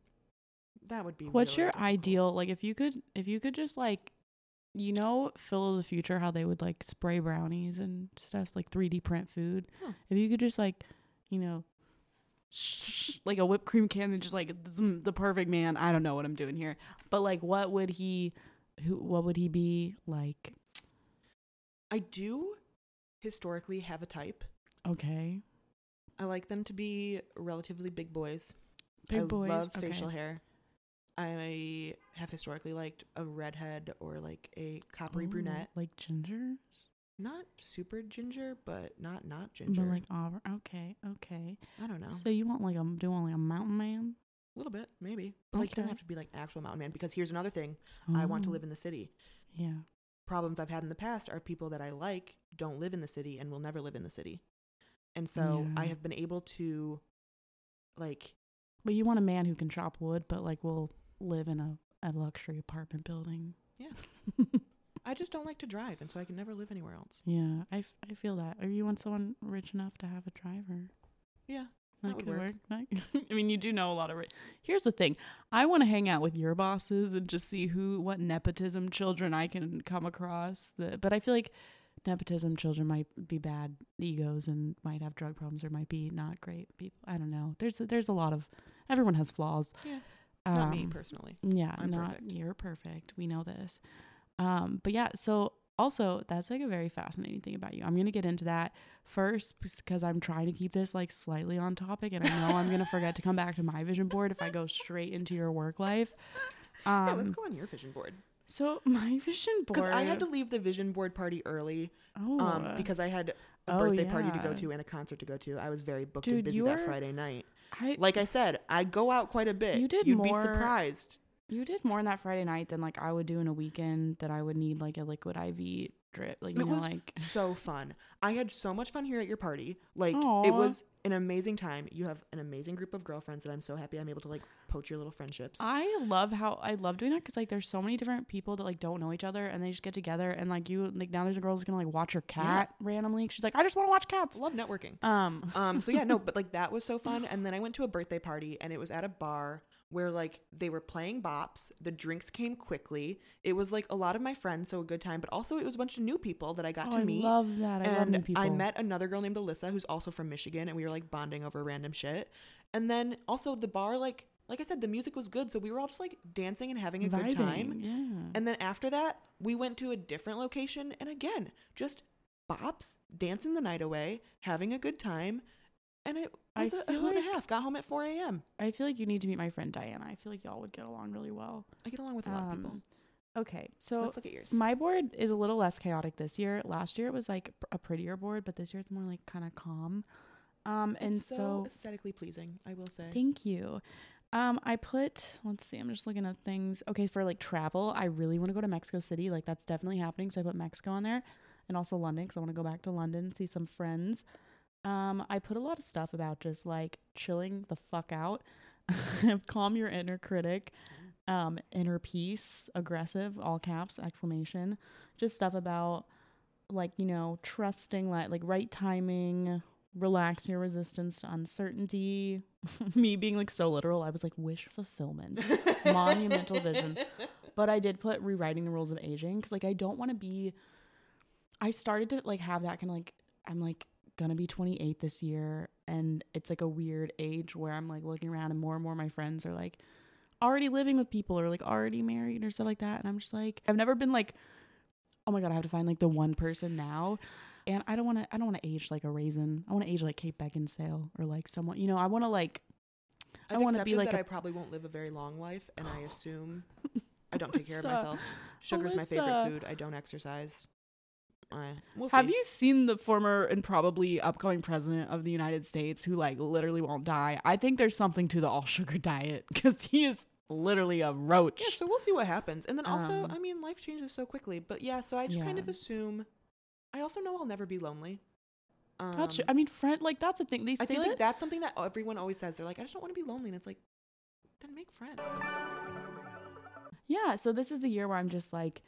[SPEAKER 2] that would be.
[SPEAKER 1] What's
[SPEAKER 2] really
[SPEAKER 1] your
[SPEAKER 2] difficult.
[SPEAKER 1] ideal like if you could if you could just like you know Phil of the Future how they would like spray brownies and stuff like 3D print food.
[SPEAKER 2] Huh.
[SPEAKER 1] If you could just like, you know, like a whipped cream can and just like the the perfect man. I don't know what I'm doing here. But like what would he who what would he be like?
[SPEAKER 2] I do historically have a type.
[SPEAKER 1] Okay.
[SPEAKER 2] I like them to be relatively big boys.
[SPEAKER 1] Big
[SPEAKER 2] I
[SPEAKER 1] boys.
[SPEAKER 2] love
[SPEAKER 1] okay.
[SPEAKER 2] facial hair. I have historically liked a redhead or like a coppery
[SPEAKER 1] Ooh,
[SPEAKER 2] brunette.
[SPEAKER 1] Like ginger?
[SPEAKER 2] Not super ginger, but not not ginger.
[SPEAKER 1] But like auburn. Okay, okay.
[SPEAKER 2] I don't know.
[SPEAKER 1] So you want like a do you want like a mountain man?
[SPEAKER 2] a little bit, maybe. But like, it doesn't have to be like actual mountain man. Because here's another thing: I want to
[SPEAKER 1] Oh,
[SPEAKER 2] live in the city.
[SPEAKER 1] Yeah.
[SPEAKER 2] Problems I've had in the past are people that I like don't live in the city and will never live in the city, and so I have been able to, like,
[SPEAKER 1] But you want a man who can chop wood, but like will live in a, a luxury apartment building.
[SPEAKER 2] Yeah. I just don't like to drive, and so I can never live anywhere else.
[SPEAKER 1] Yeah, I, f- I feel that. Or you want someone rich enough to have a driver.
[SPEAKER 2] Yeah,
[SPEAKER 1] That,
[SPEAKER 2] That would work.
[SPEAKER 1] work. That- <laughs> I mean, you do know a lot of. Ri- Here's the thing: I want to hang out with your bosses and just see who, what nepotism children I can come across. The, but I feel like nepotism children might be bad egos and might have drug problems or might be not great people. I don't know. There's a, there's a lot of. Everyone has flaws.
[SPEAKER 2] Yeah. Not me
[SPEAKER 1] Um,
[SPEAKER 2] personally.
[SPEAKER 1] Yeah,
[SPEAKER 2] I'm
[SPEAKER 1] not
[SPEAKER 2] perfect.
[SPEAKER 1] you're perfect. We know this. Um, but yeah, so also that's like a very fascinating thing about you. I'm gonna get into that first because I'm trying to keep this like slightly on topic, and I know I'm gonna forget to come back to my vision board if I go straight into your work life. Um, <laughs>
[SPEAKER 2] yeah, let's go on your vision board
[SPEAKER 1] So <laughs> my vision board.
[SPEAKER 2] because I had to leave the vision board party early
[SPEAKER 1] oh,
[SPEAKER 2] um, because I had a
[SPEAKER 1] Oh,
[SPEAKER 2] birthday party to go to and a concert to go to. I was very booked
[SPEAKER 1] Dude,
[SPEAKER 2] and busy that Friday night.
[SPEAKER 1] I
[SPEAKER 2] Like I said, I go out quite a bit.
[SPEAKER 1] You did
[SPEAKER 2] You'd be surprised.
[SPEAKER 1] you did more on that Friday night than like I would do in a weekend that I would need like a liquid IV drip, like you
[SPEAKER 2] It
[SPEAKER 1] know,
[SPEAKER 2] was
[SPEAKER 1] like
[SPEAKER 2] so fun. I had so much fun here at your party. Like
[SPEAKER 1] Aw.
[SPEAKER 2] it was an amazing time. You have an amazing group of girlfriends that I'm so happy I'm able to like poach your little friendships.
[SPEAKER 1] I love how I love doing that because like there's so many different people that like don't know each other and they just get together and like you like now there's a girl who's gonna like watch her cat randomly. She's like, I just want to watch cats.
[SPEAKER 2] Love networking.
[SPEAKER 1] Um,
[SPEAKER 2] Um, so yeah, no, <laughs> but like that was so fun. And then I went to a birthday party and it was at a bar where like they were playing bops. The drinks came quickly. It was like a lot of my friends, so a good time, but also it was a bunch of new people that I got
[SPEAKER 1] oh,
[SPEAKER 2] to
[SPEAKER 1] I
[SPEAKER 2] meet.
[SPEAKER 1] love that. I love
[SPEAKER 2] and
[SPEAKER 1] new people.
[SPEAKER 2] I met another girl named Alyssa who's also from Michigan and we were like bonding over random shit. And then also the bar like like I said the music was good, so we were all just like dancing and having a good time.
[SPEAKER 1] Yeah.
[SPEAKER 2] And then after that, we went to a different location and again, just bops, dancing the night away, having a good time. And it
[SPEAKER 1] I
[SPEAKER 2] was a, a
[SPEAKER 1] feel
[SPEAKER 2] hoot and a half. Got home at 4 a.m.
[SPEAKER 1] I feel like you need to meet my friend Diana. I feel like y'all would get along really well.
[SPEAKER 2] I get along with a lot of people.
[SPEAKER 1] Um, Okay, so
[SPEAKER 2] Let's look at yours.
[SPEAKER 1] my board is a little less chaotic this year. Last year it was like a prettier board, but this year it's more like kind of calm. Um, and
[SPEAKER 2] so,
[SPEAKER 1] so
[SPEAKER 2] aesthetically pleasing, I will say.
[SPEAKER 1] Thank you. Um, I put, let's see, I'm just looking at things. Okay, for like travel, I really want to go to Mexico City. Like, that's definitely happening. So I put Mexico on there and also London because I want to go back to London, see some friends. Um, I put a lot of stuff about just like chilling the fuck out, <laughs> calm your inner critic, um, inner peace, aggressive, all caps, exclamation. Just stuff about like, you know, trusting, like, like right timing, relax your resistance to uncertainty. <laughs> Me being like so literal, I was like wish fulfillment, <laughs> monumental vision. But I did put rewriting the rules of aging because like I don't want to be. I started to like have that kind of like I'm like gonna be 28 this year, and it's like a weird age where I'm like looking around and more and more of my friends are like already living with people or like already married or stuff like that, and I'm just like I've never been like, oh my god, I have to find like the one person now and I don't want to. I don't want to age like a raisin. I want to age like Kate Beckinsale or like someone. You know, I want to like.
[SPEAKER 2] I I've
[SPEAKER 1] I want to be like
[SPEAKER 2] that
[SPEAKER 1] a
[SPEAKER 2] I probably won't live a very long life, and I assume <laughs> I don't take care of myself. Sugar's my favorite food. I don't exercise. We'll
[SPEAKER 1] Have you seen the former and probably upcoming president of the United States who like literally won't die? I think there's something to the all sugar <laughs> diet because he is literally a roach.
[SPEAKER 2] Yeah, so we'll see what happens. And then also,
[SPEAKER 1] Um,
[SPEAKER 2] I mean, life changes so quickly. But yeah, so I just kind of assume. I also know I'll never be lonely. Um,
[SPEAKER 1] that's true. I mean, friend, like that's a thing. They say
[SPEAKER 2] I feel like
[SPEAKER 1] that-
[SPEAKER 2] that's something that everyone always says. They're like, I just don't want to be lonely, and it's like, then make friends.
[SPEAKER 1] Yeah, so this is the year where I'm just like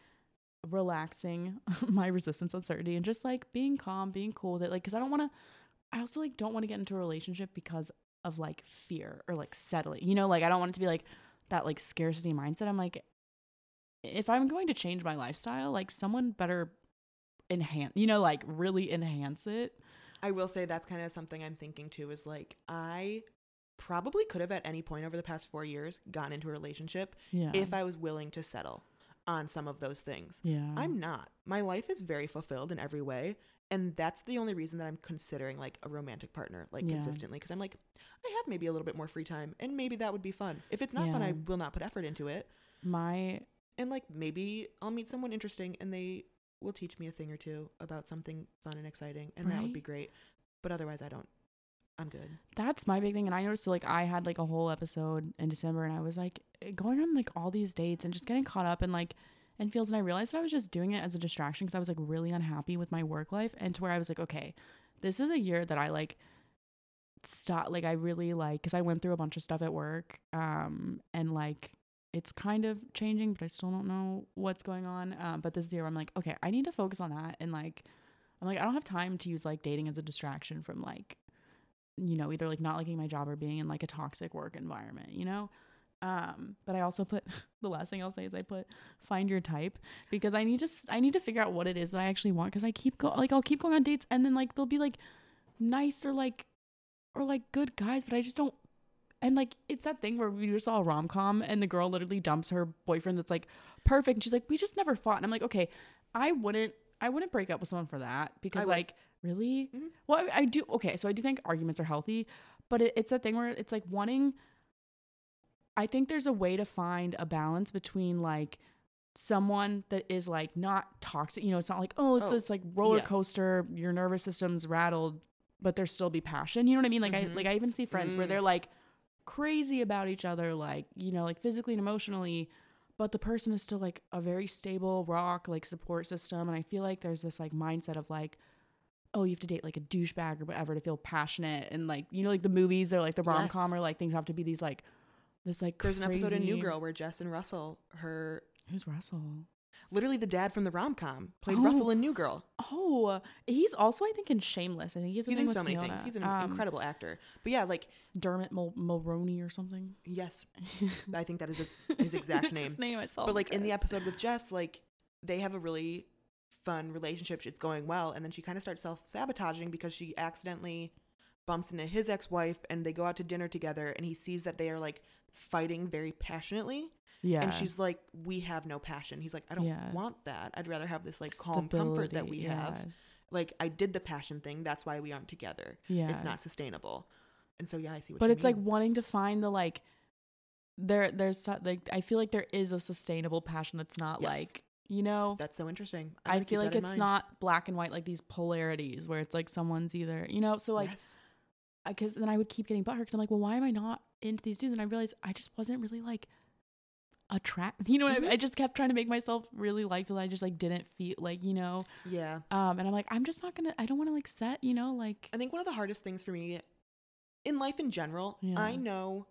[SPEAKER 1] relaxing <laughs> my resistance uncertainty and just like being calm, being cool with it. Like, cause I don't want to, I also like don't want to get into a relationship because of like fear or like settling. You know, like I don't want it to be like that like scarcity mindset. I'm like, if I'm going to change my lifestyle, like someone better enhance, you know, like really enhance it.
[SPEAKER 2] I will say that's kind of something I'm thinking too. Is like I probably could have at any point over the past four years gotten into a relationship
[SPEAKER 1] Yeah.
[SPEAKER 2] if I was willing to settle on some of those things.
[SPEAKER 1] yeah.
[SPEAKER 2] I'm not. My life is very fulfilled in every way. And that's the only reason that I'm considering like a romantic partner, like
[SPEAKER 1] Yeah.
[SPEAKER 2] consistently. Cause I'm like, I have maybe a little bit more free time and maybe that would be fun. If it's not fun, I will not put effort into it.
[SPEAKER 1] my
[SPEAKER 2] And like maybe I'll meet someone interesting and they will teach me a thing or two about something fun and exciting. And that would be great. But otherwise, I don't, I'm good.
[SPEAKER 1] that's my big thing and i noticed so like i had like a whole episode in december and i was like going on like all these dates and just getting caught up in like and feels and i realized that i was just doing it as a distraction because i was like really unhappy with my work life and to where i was like okay this is a year that i like stop like i really like because i went through a bunch of stuff at work um and like it's kind of changing but i still don't know what's going on um but this year i'm like okay i need to focus on that and like i'm like i don't have time to use like dating as a distraction from like you know either like not liking my job or being in like a toxic work environment you know? Um but i also put <laughs> the last thing i'll say is i put find your type because i need to s- i need to figure out what it is that i actually want because i keep go like i'll keep going on dates and then like they'll be like nice or like or like good guys but i just don't and like it's that thing where we just saw a rom-com and the girl literally dumps her boyfriend that's like perfect and she's like we just never fought. And i'm like okay i wouldn't i wouldn't break up with someone for that because like really
[SPEAKER 2] Mhm.
[SPEAKER 1] well I, I do okay so i do think arguments are healthy but it, it's that thing where it's like wanting i think there's a way to find a balance between like someone that is like not toxic you know it's not like oh it's
[SPEAKER 2] Oh,
[SPEAKER 1] it's like roller
[SPEAKER 2] yeah.
[SPEAKER 1] coaster your nervous system's rattled but there still be passion you know what i mean like i
[SPEAKER 2] Mhm.
[SPEAKER 1] like i even see friends where
[SPEAKER 2] Mm.
[SPEAKER 1] they're like crazy about each other like you know like physically and emotionally but the person is still like a very stable rock like support system and i feel like there's this like mindset of like oh you have to date like a douchebag or whatever to feel passionate and like you know like the movies or like the rom-com
[SPEAKER 2] Yes.
[SPEAKER 1] or like things have to be these like this like
[SPEAKER 2] There's an episode in New Girl where Jess and Russell, her
[SPEAKER 1] who's russell
[SPEAKER 2] literally the dad from the rom com, played
[SPEAKER 1] Oh.
[SPEAKER 2] Russell in New Girl.
[SPEAKER 1] oh he's also i think in shameless i think he's,
[SPEAKER 2] He's in so many things. He's an
[SPEAKER 1] Um,
[SPEAKER 2] incredible actor. But yeah, like
[SPEAKER 1] dermot Mul- mulroney or something
[SPEAKER 2] yes, <laughs> I think that is a, his exact name.
[SPEAKER 1] name I saw
[SPEAKER 2] but like in the episode with Jess, like they have a really fun relationship. It's going well, and then she kind of starts self sabotaging because she accidentally bumps into his ex wife, and they go out to dinner together, and he sees that they are like fighting very passionately,
[SPEAKER 1] yeah
[SPEAKER 2] and she's like, "We have no passion." He's like, "I don't
[SPEAKER 1] Yeah.
[SPEAKER 2] want that. I'd rather have this like calm comfort that we
[SPEAKER 1] yeah.
[SPEAKER 2] have. Like I did the passion thing. That's why we aren't together.
[SPEAKER 1] yeah
[SPEAKER 2] It's not sustainable." And so yeah, I see what. You mean.
[SPEAKER 1] But it's like wanting to find the like there there's like i feel like there is a sustainable passion that's not
[SPEAKER 2] Yes.
[SPEAKER 1] like you know
[SPEAKER 2] that's so interesting. I'm
[SPEAKER 1] i feel like it's
[SPEAKER 2] mind.
[SPEAKER 1] not black and white like these polarities where it's like someone's either you know so like
[SPEAKER 2] Yes.
[SPEAKER 1] because then i would keep getting butthurt because i'm like well why am i not into these dudes and i realized i just wasn't really like attract <laughs> you know what I, mean? I just kept trying to make myself really like feel i just like didn't feel like you know
[SPEAKER 2] yeah.
[SPEAKER 1] um and i'm like i'm just not gonna i don't want to like set you know like
[SPEAKER 2] I think one of the hardest things for me in life in general,
[SPEAKER 1] Yeah.
[SPEAKER 2] I know,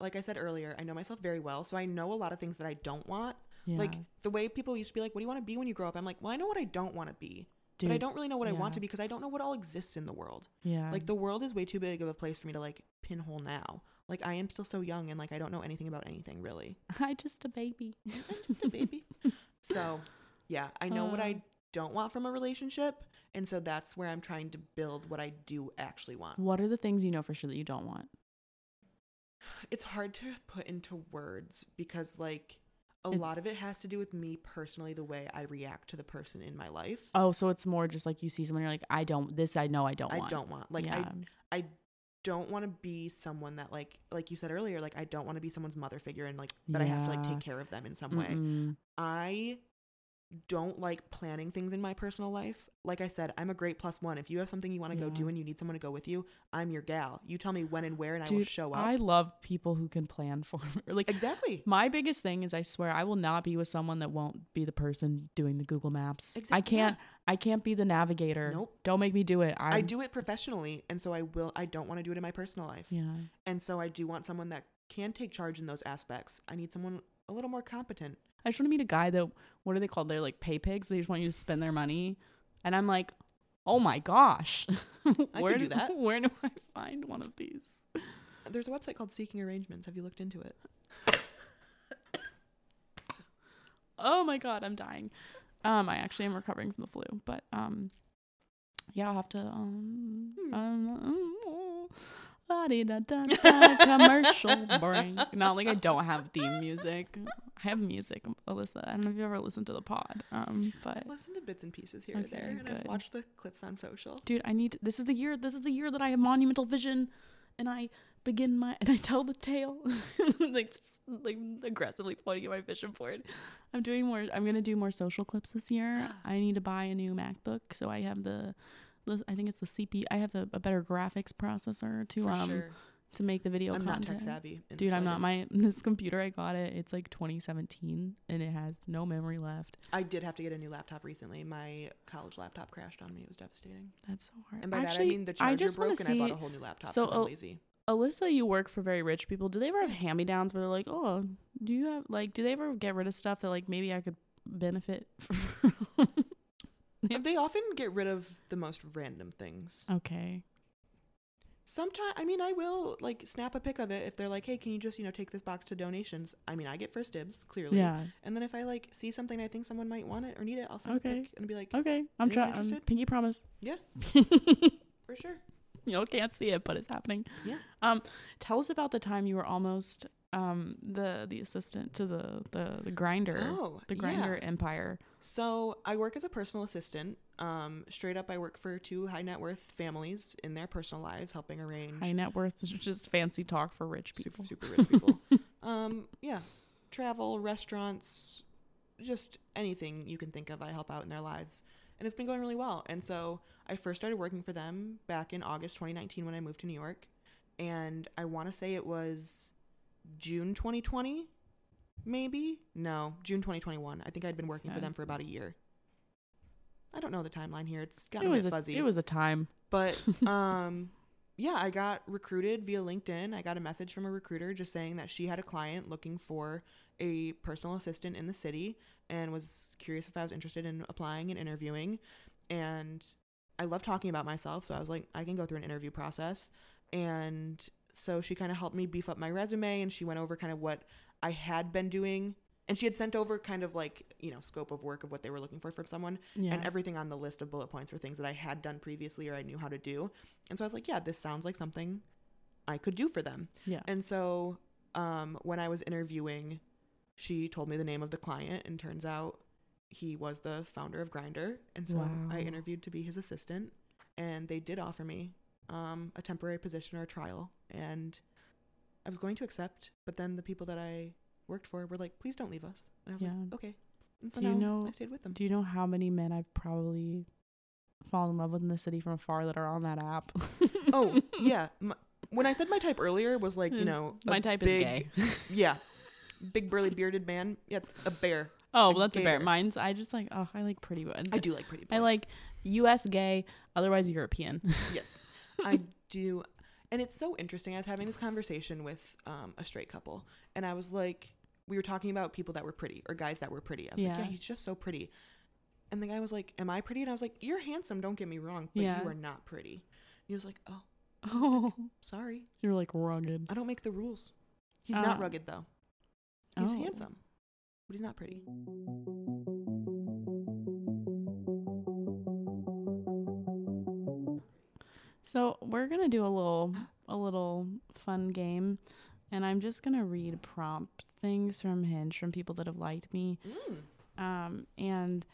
[SPEAKER 2] like I said earlier, I know myself very well. So I know a lot of things that I don't want.
[SPEAKER 1] Yeah,
[SPEAKER 2] Like the way people used to be like, what do you want to be when you grow up? I'm like, well, I know what I don't want to be,
[SPEAKER 1] dude,
[SPEAKER 2] but I don't really know what I want to be because I don't know what all exists in the world.
[SPEAKER 1] yeah
[SPEAKER 2] Like the world is way too big of a place for me to like pinhole now. Like I am still so young and like I don't know anything about anything really. <laughs>
[SPEAKER 1] i just a baby
[SPEAKER 2] Just a baby. <laughs> so yeah, I know what
[SPEAKER 1] Uh.
[SPEAKER 2] I don't want from a relationship. And so that's where I'm trying to build what I do actually want.
[SPEAKER 1] What are the things you know for sure that you don't want?
[SPEAKER 2] it's hard to put into words because like a
[SPEAKER 1] It's-
[SPEAKER 2] lot of it has to do with me personally the way i react to the person in my life
[SPEAKER 1] Oh, so it's more just like you see someone, you're like, I don't. This I know I don't
[SPEAKER 2] i
[SPEAKER 1] want.
[SPEAKER 2] don't want like
[SPEAKER 1] yeah.
[SPEAKER 2] i i don't want to be someone that like like you said earlier like I don't want to be someone's mother figure and like that I have to like take care of them in some way.
[SPEAKER 1] Mm-mm.
[SPEAKER 2] I don't like planning things in my personal life. Like I said, I'm a great plus one. If you have something you want to go do and you need someone to go with you, I'm your gal. You tell me when and where and I will show up.
[SPEAKER 1] I love people who can plan <laughs> for me. Like
[SPEAKER 2] exactly.
[SPEAKER 1] my biggest thing is I swear I will not be with someone that won't be the person doing the Google Maps. I can't I can't be the navigator.
[SPEAKER 2] Nope.
[SPEAKER 1] Don't make me do it. I'm,
[SPEAKER 2] I do it professionally and so I will I don't want to do it in my personal life.
[SPEAKER 1] Yeah.
[SPEAKER 2] And so I do want someone that can take charge in those aspects. I need someone a little more competent.
[SPEAKER 1] I just want to meet a guy that what are they called? They're like pay pigs. They just want you to spend their money, and I'm like, oh my gosh, <laughs>
[SPEAKER 2] I
[SPEAKER 1] where
[SPEAKER 2] do that. <laughs>
[SPEAKER 1] Where do I find one of these?
[SPEAKER 2] There's a website called Seeking Arrangements. Have you looked into it?
[SPEAKER 1] Oh my god, I'm dying. Um, I actually am recovering from the flu, but um, yeah, I'll have to um,
[SPEAKER 2] Hmm.
[SPEAKER 1] um la-di-da-da-da, commercial break. <laughs> Not like I don't have theme music. I have music, Alyssa. I don't know if you ever listened to the pod, um, but
[SPEAKER 2] Listen to bits and pieces here and there, and I've watched the clips on social.
[SPEAKER 1] dude i need this is the year this is the year that i have monumental vision and i begin my and i tell the tale <laughs> like just, like aggressively pointing at my vision board i'm doing more i'm gonna do more social clips this year i need to buy a new macbook so i have the, the i think it's the cp i have a, a better graphics processor to
[SPEAKER 2] For
[SPEAKER 1] um
[SPEAKER 2] sure.
[SPEAKER 1] to make the video
[SPEAKER 2] I'm
[SPEAKER 1] content
[SPEAKER 2] not tech savvy.
[SPEAKER 1] dude i'm not my <laughs> this computer i got it it's like 2017 and it has no memory left
[SPEAKER 2] I did have to get a new laptop recently. My college laptop crashed on me. It was devastating.
[SPEAKER 1] that's so hard
[SPEAKER 2] And by
[SPEAKER 1] Actually,
[SPEAKER 2] that I mean the charger
[SPEAKER 1] just wanna
[SPEAKER 2] broke and I bought a whole new laptop
[SPEAKER 1] so,
[SPEAKER 2] I'm lazy.
[SPEAKER 1] Alyssa, you work for very rich people. Do they ever have hand me downs where they're like, oh, do you have like, do they ever get rid of stuff that like maybe I could benefit? <laughs> from?
[SPEAKER 2] They often get rid of the most random things.
[SPEAKER 1] okay.
[SPEAKER 2] Sometimes, I mean, I will like snap a pic of it if they're like, "Hey, can you just you know take this box to donations?" I mean, I get first dibs clearly.
[SPEAKER 1] Yeah.
[SPEAKER 2] And then if I like see something I think someone might want it or need it, I'll send
[SPEAKER 1] Okay.
[SPEAKER 2] a pic and be like,
[SPEAKER 1] Okay. I'm trying. Pinky promise.
[SPEAKER 2] Yeah. <laughs> "For sure."
[SPEAKER 1] you know, can't see it, but it's happening.
[SPEAKER 2] Yeah.
[SPEAKER 1] Um, tell us about the time you were almost um the the assistant to the the the Grindr
[SPEAKER 2] Oh,
[SPEAKER 1] the
[SPEAKER 2] yeah.
[SPEAKER 1] Grindr empire.
[SPEAKER 2] So I work as a personal assistant. Um, straight up, I work for two high net worth families in their personal lives, helping arrange
[SPEAKER 1] High net worth is just fancy talk for rich people.
[SPEAKER 2] super, super rich people. <laughs> um, yeah, travel, restaurants, just anything you can think of. I help out in their lives, and it's been going really well. And so I first started working for them back in August 2019 when I moved to New York, and I want to say it was June 2020, maybe no, June 2021. I think I'd been working for them for about a year. I don't know the timeline here. It's
[SPEAKER 1] It
[SPEAKER 2] gotten a
[SPEAKER 1] was
[SPEAKER 2] bit
[SPEAKER 1] a
[SPEAKER 2] fuzzy.
[SPEAKER 1] it was a time.
[SPEAKER 2] But <laughs> um yeah, I got recruited via LinkedIn. I got a message from a recruiter just saying that she had a client looking for a personal assistant in the city and was curious if I was interested in applying and interviewing. And I love talking about myself, so I was like, I can go through an interview process. And so she kind of helped me beef up my resume and she went over kind of what I had been doing. And she had sent over kind of like, you know, scope of work of what they were looking for from someone
[SPEAKER 1] Yeah.
[SPEAKER 2] and everything on the list of bullet points were things that I had done previously or I knew how to do. And so I was like, yeah, this sounds like something I could do for them.
[SPEAKER 1] yeah.
[SPEAKER 2] And so um, when I was interviewing, she told me the name of the client, and turns out he was the founder of Grindr. And so I interviewed to be his assistant, and they did offer me um, a temporary position or a trial. And I was going to accept, but then the people that I worked for were like, please don't leave us. And I was
[SPEAKER 1] Yeah.
[SPEAKER 2] like, okay. And so
[SPEAKER 1] Do you
[SPEAKER 2] now
[SPEAKER 1] know-
[SPEAKER 2] I stayed with them.
[SPEAKER 1] Do you know how many men I've probably fallen in love with in the city from afar that are on that app? <laughs>
[SPEAKER 2] Oh <laughs> yeah. My, when I said my type earlier was like you
[SPEAKER 1] Mm,
[SPEAKER 2] know
[SPEAKER 1] My type
[SPEAKER 2] big,
[SPEAKER 1] is gay. <laughs>
[SPEAKER 2] Yeah, big burly bearded man. Yeah, it's a bear.
[SPEAKER 1] Oh, well, that's a bear.
[SPEAKER 2] gator.
[SPEAKER 1] Mine's I just like oh I like pretty women.
[SPEAKER 2] I do like pretty boys.
[SPEAKER 1] I like U.S. gay, otherwise European.
[SPEAKER 2] yes, I do. And it's so interesting. I was having this conversation with um, a straight couple, and I was like, we were talking about people that were pretty or guys that were pretty. I was like,
[SPEAKER 1] Yeah.
[SPEAKER 2] yeah, he's just so pretty. And the guy was like, "Am I pretty?" And I was like, "You're handsome. Don't get me wrong, but
[SPEAKER 1] Yeah.
[SPEAKER 2] you are not pretty." And he was like, "Oh,
[SPEAKER 1] oh, <laughs>
[SPEAKER 2] sorry.
[SPEAKER 1] you're like rugged.
[SPEAKER 2] I don't make the rules." He's not
[SPEAKER 1] Ah.
[SPEAKER 2] rugged though. He's
[SPEAKER 1] Oh.
[SPEAKER 2] handsome, but he's not pretty.
[SPEAKER 1] So we're gonna do a little a little fun game, and I'm just gonna read prompt things from Hinge from people that have liked me, um, and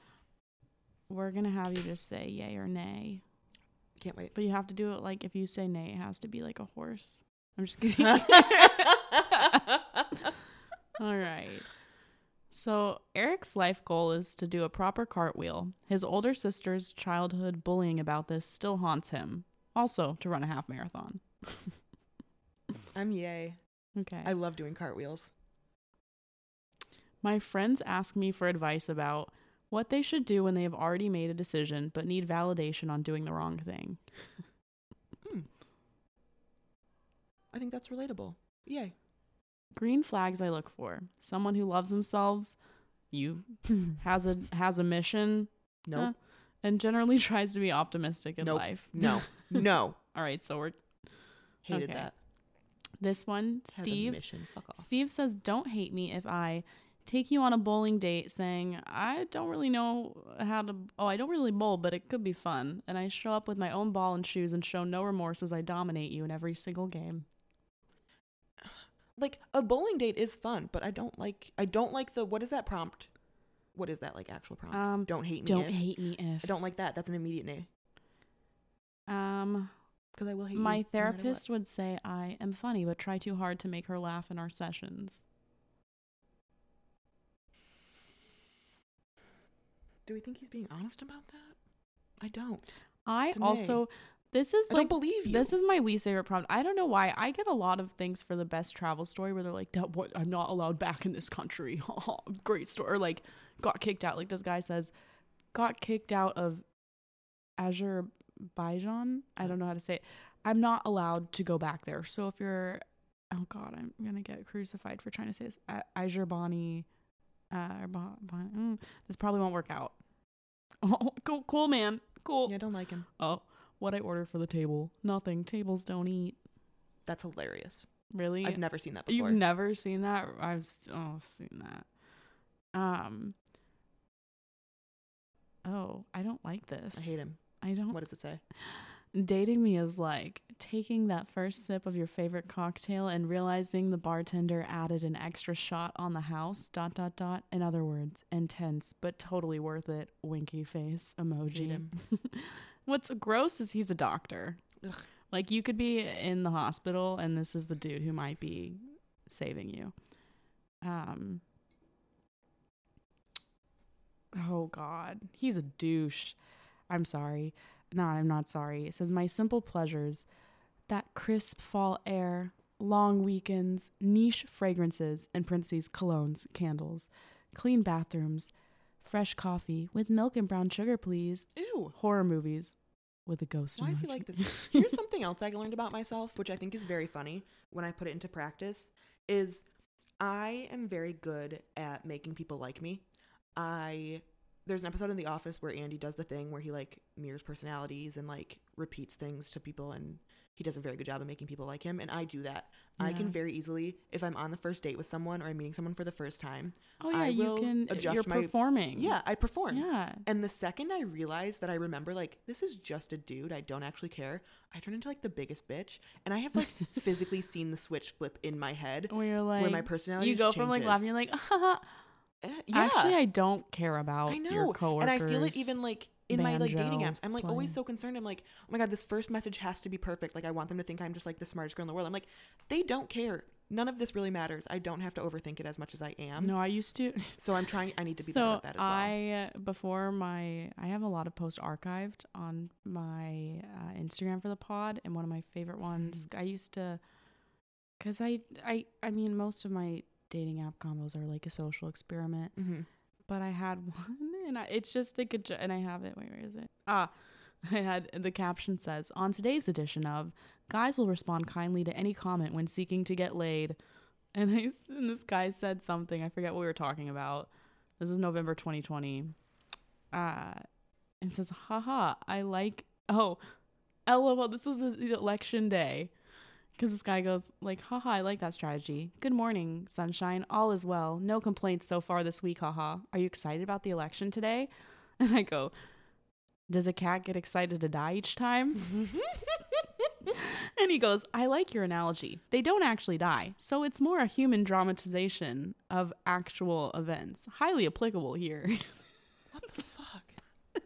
[SPEAKER 1] we're gonna have you just say yay or nay.
[SPEAKER 2] Can't wait.
[SPEAKER 1] But you have to do it like if you say nay, it has to be like a horse. I'm just <laughs> kidding. <laughs> All right. So Eric's life goal is to do a proper cartwheel. His older sister's childhood bullying about this still haunts him. Also, to run a half marathon. <laughs>
[SPEAKER 2] I'm yay.
[SPEAKER 1] Okay.
[SPEAKER 2] I love doing cartwheels.
[SPEAKER 1] My friends ask me for advice about what they should do when they have already made a decision but need validation on doing the wrong thing. Hmm.
[SPEAKER 2] I think that's relatable. Yay.
[SPEAKER 1] Green flags I look for. Someone who loves themselves, you <laughs> has a has a mission,
[SPEAKER 2] Nope.
[SPEAKER 1] Huh. And generally <laughs> tries to be optimistic in
[SPEAKER 2] Nope.
[SPEAKER 1] life.
[SPEAKER 2] No. <laughs> No.
[SPEAKER 1] All right, so we're
[SPEAKER 2] Hated
[SPEAKER 1] Okay.
[SPEAKER 2] that.
[SPEAKER 1] this one,
[SPEAKER 2] Has
[SPEAKER 1] Steve.
[SPEAKER 2] mission. Fuck off.
[SPEAKER 1] Steve says, "Don't hate me if I take you on a bowling date saying, I don't really know how to oh, I don't really bowl, but it could be fun." And I show up with my own ball and shoes and show no remorse as I dominate you in every single game.
[SPEAKER 2] Like a bowling date is fun, but I don't like I don't like the what is that prompt? What is that like actual prompt?
[SPEAKER 1] Um,
[SPEAKER 2] don't hate me.
[SPEAKER 1] Don't
[SPEAKER 2] if.
[SPEAKER 1] hate me if
[SPEAKER 2] I don't like that. That's an immediate nay.
[SPEAKER 1] um
[SPEAKER 2] Because I will hate you.
[SPEAKER 1] my
[SPEAKER 2] no
[SPEAKER 1] therapist would say I am funny but try too hard to make her laugh in our sessions.
[SPEAKER 2] Do we think he's being honest about that? I don't.
[SPEAKER 1] I
[SPEAKER 2] It's a nay.
[SPEAKER 1] also this is
[SPEAKER 2] I
[SPEAKER 1] like
[SPEAKER 2] don't believe you.
[SPEAKER 1] This is my least favorite prompt. I don't know why. I get a lot of things for the best travel story where they're like, "That what? I'm not allowed back in this country." <laughs> Great story. Or like, got kicked out. Like this guy says, got kicked out of Azerbaijan. I don't know how to say it. I'm not allowed to go back there. So if you're, oh god, I'm gonna get crucified for trying to say this. A- Azerbani, uh, mm, this probably won't work out. <laughs> Oh, cool, cool, man, cool.
[SPEAKER 2] Yeah, I don't like him.
[SPEAKER 1] Oh, what I order for the table? Nothing. Tables don't eat.
[SPEAKER 2] That's hilarious.
[SPEAKER 1] Really?
[SPEAKER 2] I've never seen that before.
[SPEAKER 1] You've never seen that? I've s- oh, I've seen that. Um. Oh, I don't like this.
[SPEAKER 2] I hate him.
[SPEAKER 1] I don't.
[SPEAKER 2] What does it say?
[SPEAKER 1] Dating me is like taking that first sip of your favorite cocktail and realizing the bartender added an extra shot on the house. Dot dot dot. In other words, intense but totally worth it. Winky face
[SPEAKER 2] Hate
[SPEAKER 1] emoji.
[SPEAKER 2] him. <laughs>
[SPEAKER 1] What's gross is he's a doctor.
[SPEAKER 2] Ugh.
[SPEAKER 1] Like you could be in the hospital and this is the dude who might be saving you. Um Oh god, he's a douche. I'm sorry. No, I'm not sorry. It says my simple pleasures, that crisp fall air, long weekends, niche fragrances, in parentheses colognes, candles, clean bathrooms, fresh coffee with milk and brown sugar, please.
[SPEAKER 2] Ew.
[SPEAKER 1] Horror movies with a ghost.
[SPEAKER 2] Why is he like this? <laughs> Here's something else I learned about myself, which I think is very funny when I put it into practice, is I am very good at making people like me. I there's an episode in The Office where Andy does the thing where he like mirrors personalities and like repeats things to people and he does a very good job of making people like him and I do that. I can very easily if I'm on the first date with someone or I'm meeting someone for the first time,
[SPEAKER 1] Oh yeah,
[SPEAKER 2] I
[SPEAKER 1] you can.
[SPEAKER 2] adjust
[SPEAKER 1] you're
[SPEAKER 2] my-
[SPEAKER 1] performing.
[SPEAKER 2] yeah, I perform.
[SPEAKER 1] Yeah.
[SPEAKER 2] And the second I realize that I remember, like, this is just a dude, I don't actually care, I turn into like the biggest bitch. And I have like <laughs> physically seen the switch flip in my head
[SPEAKER 1] Where you're like,
[SPEAKER 2] where my personality
[SPEAKER 1] you go from like laughing, you're like. <laughs>
[SPEAKER 2] Eh, yeah,
[SPEAKER 1] Actually, I don't care about
[SPEAKER 2] I know.
[SPEAKER 1] your coworkers.
[SPEAKER 2] and I feel it even like in my like dating apps. I'm like always so concerned. I'm like, oh my God, this first message has to be perfect. Like, I want them to think I'm just like the smartest girl in the world. I'm like, they don't care. None of this really matters. I don't have to overthink it as much as I am.
[SPEAKER 1] No, I used to.
[SPEAKER 2] So I'm trying, I need to be better
[SPEAKER 1] so
[SPEAKER 2] at that as well.
[SPEAKER 1] I uh, before my I have a lot of posts archived on my uh, Instagram for the pod, and one of my favorite ones
[SPEAKER 2] Mm.
[SPEAKER 1] I used to, cause I I I mean most of my dating app combos are like a social experiment.
[SPEAKER 2] mm-hmm.
[SPEAKER 1] but I had <laughs> one, and I, it's just like a, jo- and I have it. Wait, where is it? Ah, <laughs> I had the caption says on today's edition of guys will respond kindly to any comment when seeking to get laid, and I and this guy said something I forget what we were talking about. This is November 2020. Uh, and says, haha, I like. Oh, lol. This is the, the election day. Because this guy goes like, haha, I like that strategy. Good morning, sunshine. All is well. No complaints so far this week, haha. Are you excited about the election today? <laughs> And I go, does a cat get excited to die each time? <laughs> and he goes, I like your analogy. They don't actually die. So it's more a human dramatization of actual events. Highly applicable here. <laughs>
[SPEAKER 2] what the fuck?
[SPEAKER 1] And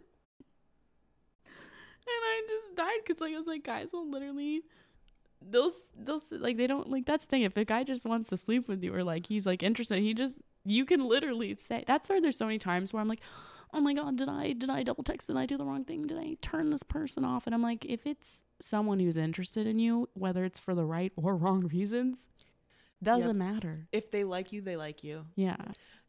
[SPEAKER 1] I just died because like I was like, guys will literally. They'll, they'll like they don't like that's the thing. If a guy just wants to sleep with you or like he's like interested he just you can literally say that's why there's so many times where I'm like oh my god did I did I double text? Did I do the wrong thing? Did I turn this person off? And I'm like if it's someone who's interested in you whether it's for the right or <laughs> wrong reasons doesn't
[SPEAKER 2] Yep.
[SPEAKER 1] matter.
[SPEAKER 2] If they like you, they like you.
[SPEAKER 1] yeah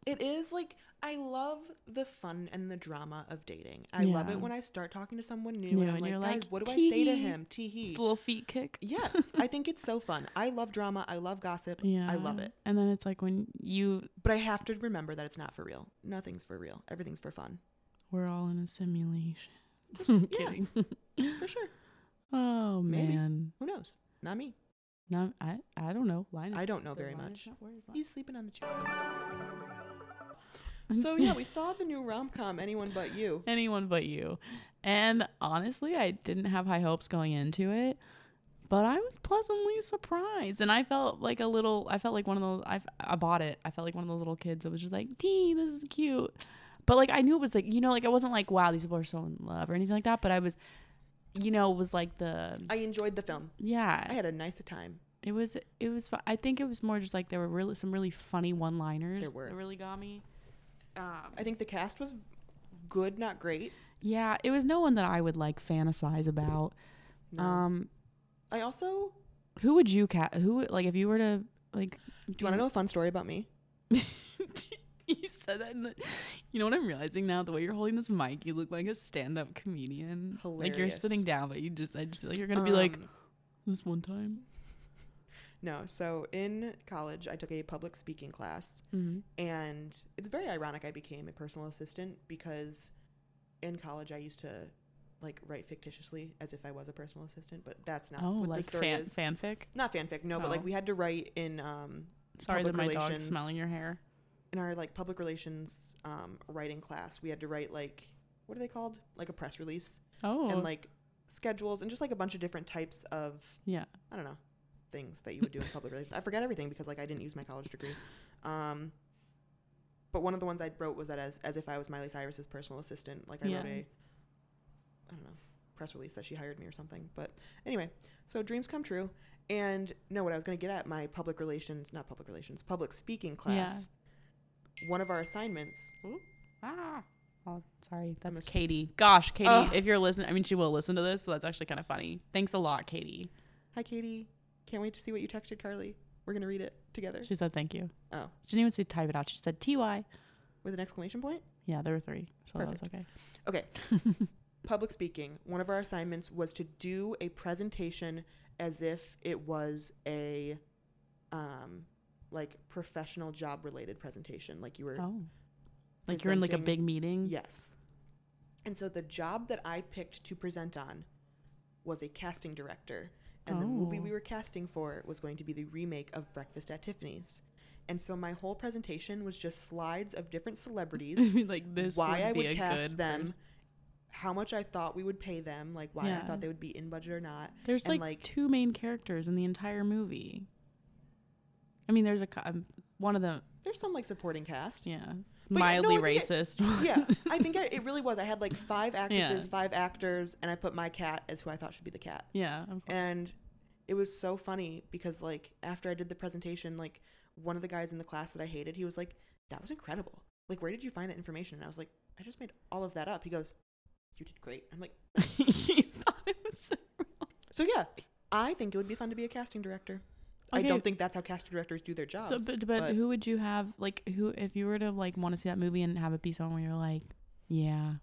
[SPEAKER 2] It is like I love the fun and the drama of dating. I love it when I start talking to someone new,
[SPEAKER 1] New,
[SPEAKER 2] and I'm
[SPEAKER 1] and
[SPEAKER 2] like, guys,
[SPEAKER 1] like,
[SPEAKER 2] what do I say to him? Tee hee.
[SPEAKER 1] little feet kick
[SPEAKER 2] Yes, <laughs> I think it's so fun. I love drama. I love gossip.
[SPEAKER 1] yeah
[SPEAKER 2] I love it.
[SPEAKER 1] and then it's like when you
[SPEAKER 2] But I have to remember that it's not for real. Nothing's for real. Everything's for fun.
[SPEAKER 1] we're all in a simulation <laughs>
[SPEAKER 2] yeah.
[SPEAKER 1] kidding <laughs>
[SPEAKER 2] For sure.
[SPEAKER 1] oh
[SPEAKER 2] Maybe.
[SPEAKER 1] man
[SPEAKER 2] Who knows? Not me.
[SPEAKER 1] no I I don't know Linus
[SPEAKER 2] I don't know very
[SPEAKER 1] Linus
[SPEAKER 2] much.
[SPEAKER 1] know? Where is Linus?
[SPEAKER 2] He's sleeping on the chair. So yeah, we saw the new rom com Anyone But You. <laughs>
[SPEAKER 1] anyone but you. And honestly, I didn't have high hopes going into it, but I was pleasantly surprised. And I felt like a little, I felt like one of those, I, I bought it. I felt like one of those little kids that was just like, Dee, this is cute. But like, I knew it was like, you know, like I wasn't like, wow, these people are so in love or anything like that. But I was, you know, it was like the,
[SPEAKER 2] I enjoyed the film.
[SPEAKER 1] yeah,
[SPEAKER 2] I had a nice time.
[SPEAKER 1] it was, it was, I think it was more just like there were really some really funny one liners
[SPEAKER 2] There were.
[SPEAKER 1] that really got me. Um,
[SPEAKER 2] I think the cast was good, not great.
[SPEAKER 1] yeah, it was no one that I would like fantasize about.
[SPEAKER 2] No.
[SPEAKER 1] Um,
[SPEAKER 2] I also.
[SPEAKER 1] who would you cat? Who would- like if you were to like?
[SPEAKER 2] Do you want to know a fun story about me? <laughs>
[SPEAKER 1] you said that. In the, you know what I'm realizing now? The way you're holding this mic, you look like a stand-up comedian. Like you're sitting down, but you just I just feel like you're gonna be like
[SPEAKER 2] Um,
[SPEAKER 1] this one time.
[SPEAKER 2] No, so in college, I took a public speaking class,
[SPEAKER 1] Mm-hmm.
[SPEAKER 2] and it's very ironic I became a personal assistant because in college I used to like write fictitiously as if I was a personal assistant, but that's not
[SPEAKER 1] Oh,
[SPEAKER 2] what
[SPEAKER 1] like
[SPEAKER 2] the story
[SPEAKER 1] fan,
[SPEAKER 2] is.
[SPEAKER 1] fanfic.
[SPEAKER 2] Not fanfic, no, but like
[SPEAKER 1] Oh.
[SPEAKER 2] we had to write in um
[SPEAKER 1] Sorry that my dog's smelling your hair.
[SPEAKER 2] in our like public relations um writing class. We had to write like what are they called? Like a press release
[SPEAKER 1] Oh,
[SPEAKER 2] and like schedules and just like a bunch of different types of
[SPEAKER 1] yeah.
[SPEAKER 2] I don't know things that you would do in public relations. I forget everything because like I didn't use my college degree. Um, but one of the ones I wrote was that as as if I was Miley Cyrus's personal assistant. Like I wrote
[SPEAKER 1] Yeah.
[SPEAKER 2] a I don't know press release that she hired me or something. But anyway, so dreams come true. And no, what I was going to get at my public relations, not public relations, public speaking class. One of our assignments.
[SPEAKER 1] Ah. Oh, sorry. That's
[SPEAKER 2] ass-
[SPEAKER 1] Katie. Gosh, Katie, if you're listening, I mean, she will listen to this, so that's actually kind of funny. Thanks a lot, Katie.
[SPEAKER 2] Hi, Katie. Can't wait to see what you texted Carly. We're gonna read it together.
[SPEAKER 1] She said thank you.
[SPEAKER 2] Oh,
[SPEAKER 1] She didn't even say type it out. She said TY.
[SPEAKER 2] with an exclamation point.
[SPEAKER 1] Yeah, there were three. So that was okay.
[SPEAKER 2] Okay. <laughs> Public speaking. One of our assignments was to do a presentation as if it was a um like professional job related presentation like you were
[SPEAKER 1] Oh. Like you're in like a big meeting?
[SPEAKER 2] yes and so the job that i picked to present on was a casting director and the movie
[SPEAKER 1] Oh.
[SPEAKER 2] we were casting for was going to be the remake of breakfast at tiffany's and so my whole presentation was just slides of different celebrities <laughs>
[SPEAKER 1] like this
[SPEAKER 2] why
[SPEAKER 1] would
[SPEAKER 2] I would cast them,
[SPEAKER 1] pers-
[SPEAKER 2] how much I thought we would pay them, like why I thought they would be in budget or not.
[SPEAKER 1] There's
[SPEAKER 2] and,
[SPEAKER 1] like,
[SPEAKER 2] like-
[SPEAKER 1] two main characters in the entire movie. I mean, there's a um, one of them,
[SPEAKER 2] There's some like supporting cast.
[SPEAKER 1] yeah,
[SPEAKER 2] But no,
[SPEAKER 1] mildly
[SPEAKER 2] I
[SPEAKER 1] racist. <laughs>
[SPEAKER 2] yeah, I think I, it really was. I had like five actresses,
[SPEAKER 1] Yeah.
[SPEAKER 2] five actors, and I put my cat as who I thought should be the cat.
[SPEAKER 1] yeah.
[SPEAKER 2] And it was so funny because like after I did the presentation, like one of the guys in the class that I hated, he was like, "That was incredible. Like, where did you find that information?" And I was like, "I just made all of that up." He goes, "You did great." I'm like, <laughs>
[SPEAKER 1] you thought it was so real.
[SPEAKER 2] "So yeah, I think it would be fun to be a casting director." I don't think that's how casting directors do their jobs.
[SPEAKER 1] So, but, but
[SPEAKER 2] but-
[SPEAKER 1] who would you have like who if you were to like want to see that movie and have it be someone where you're like, yeah,